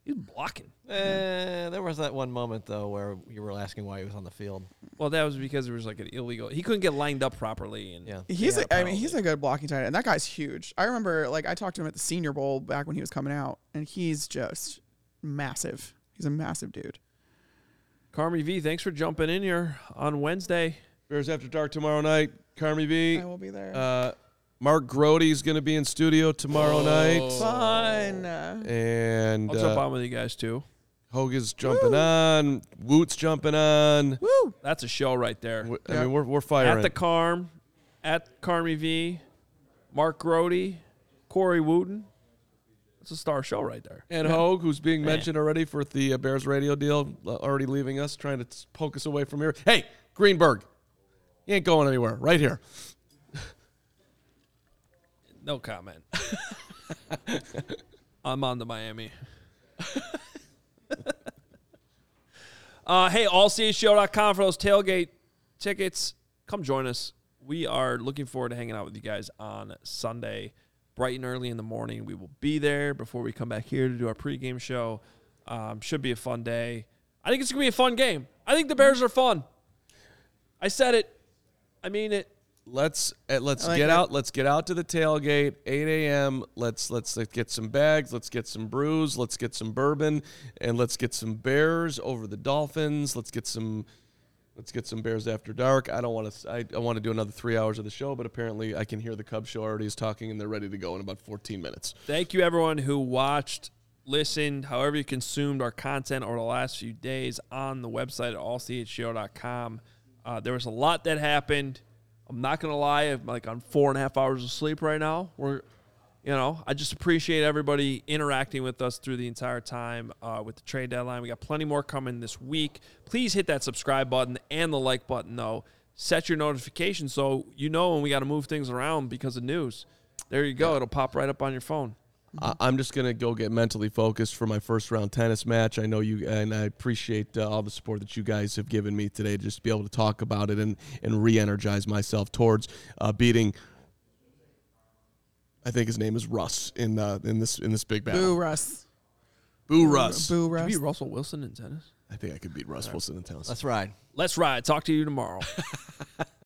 he was blocking. Eh, there was that one moment though where you were asking why he was on the field. Well, that was because there was like an illegal. He couldn't get lined up properly, and Yeah. He's, Yeah, a, I mean, he's a good blocking tight end. And That guy's huge. I remember, like, I talked to him at the Senior Bowl back when he was coming out, and he's just massive. He's a massive dude. Carmi V, thanks for jumping in here on Wednesday. Bears After Dark tomorrow night. Carmi B. I will be there. Uh, Mark Grote's going to be in studio tomorrow night. Fun. And I'll jump uh, on with you guys too. Hogan's jumping on. Woot's jumping on. Woo! That's a show right there. W- I Yeah. mean, we're, we're firing. At the Carm, at Carmi V, Mark Grote, Corey Wootton. It's a star show right there. and Hoge, who's being Man. mentioned already for the uh, Bears radio deal, already leaving us, trying to poke us away from here. Hey, Greenberg, he ain't going anywhere. Right here. No comment. I'm on to Miami. uh, hey, allchshow.com for those tailgate tickets. Come join us. We are looking forward to hanging out with you guys on Sunday, bright and early in the morning. We will be there before we come back here to do our pregame show. Um, should be a fun day. I think it's going to be a fun game. I think the Bears are fun. I said it. I mean it. Let's uh, let's like get it. out. Let's get out to the tailgate. 8 a.m. Let's let's let's get some bags. Let's get some brews. Let's get some bourbon, and let's get some Bears over the Dolphins. Let's get some. Let's get some Bears after dark. I don't want to. I, I want to do another three hours of the show, but apparently I can hear the Cubs show already is talking, and they're ready to go in about 14 minutes. Thank you, everyone who watched, listened, however you consumed our content over the last few days on the website at allchgo.com. Uh, there was a lot that happened. I'm not gonna lie, I'm like on four and a half hours of sleep right now. We're, you know, I just appreciate everybody interacting with us through the entire time uh, with the trade deadline. We got plenty more coming this week. Please hit that subscribe button and the like button though. Set your notifications so you know when we got to move things around because of news. There you go. It'll pop right up on your phone. I- I'm just gonna go get mentally focused for my first round tennis match. I know you, and I appreciate uh, all the support that you guys have given me today. Just to Just be able to talk about it and and re-energize myself towards uh, beating. I think his name is Russ in uh, in this in this big battle. Boo, Russ. Boo Russ. Boo, Did Russ. you beat Russell Wilson in tennis? I think I could beat Russ Wilson in tennis. Let's ride. Let's ride. Talk to you tomorrow.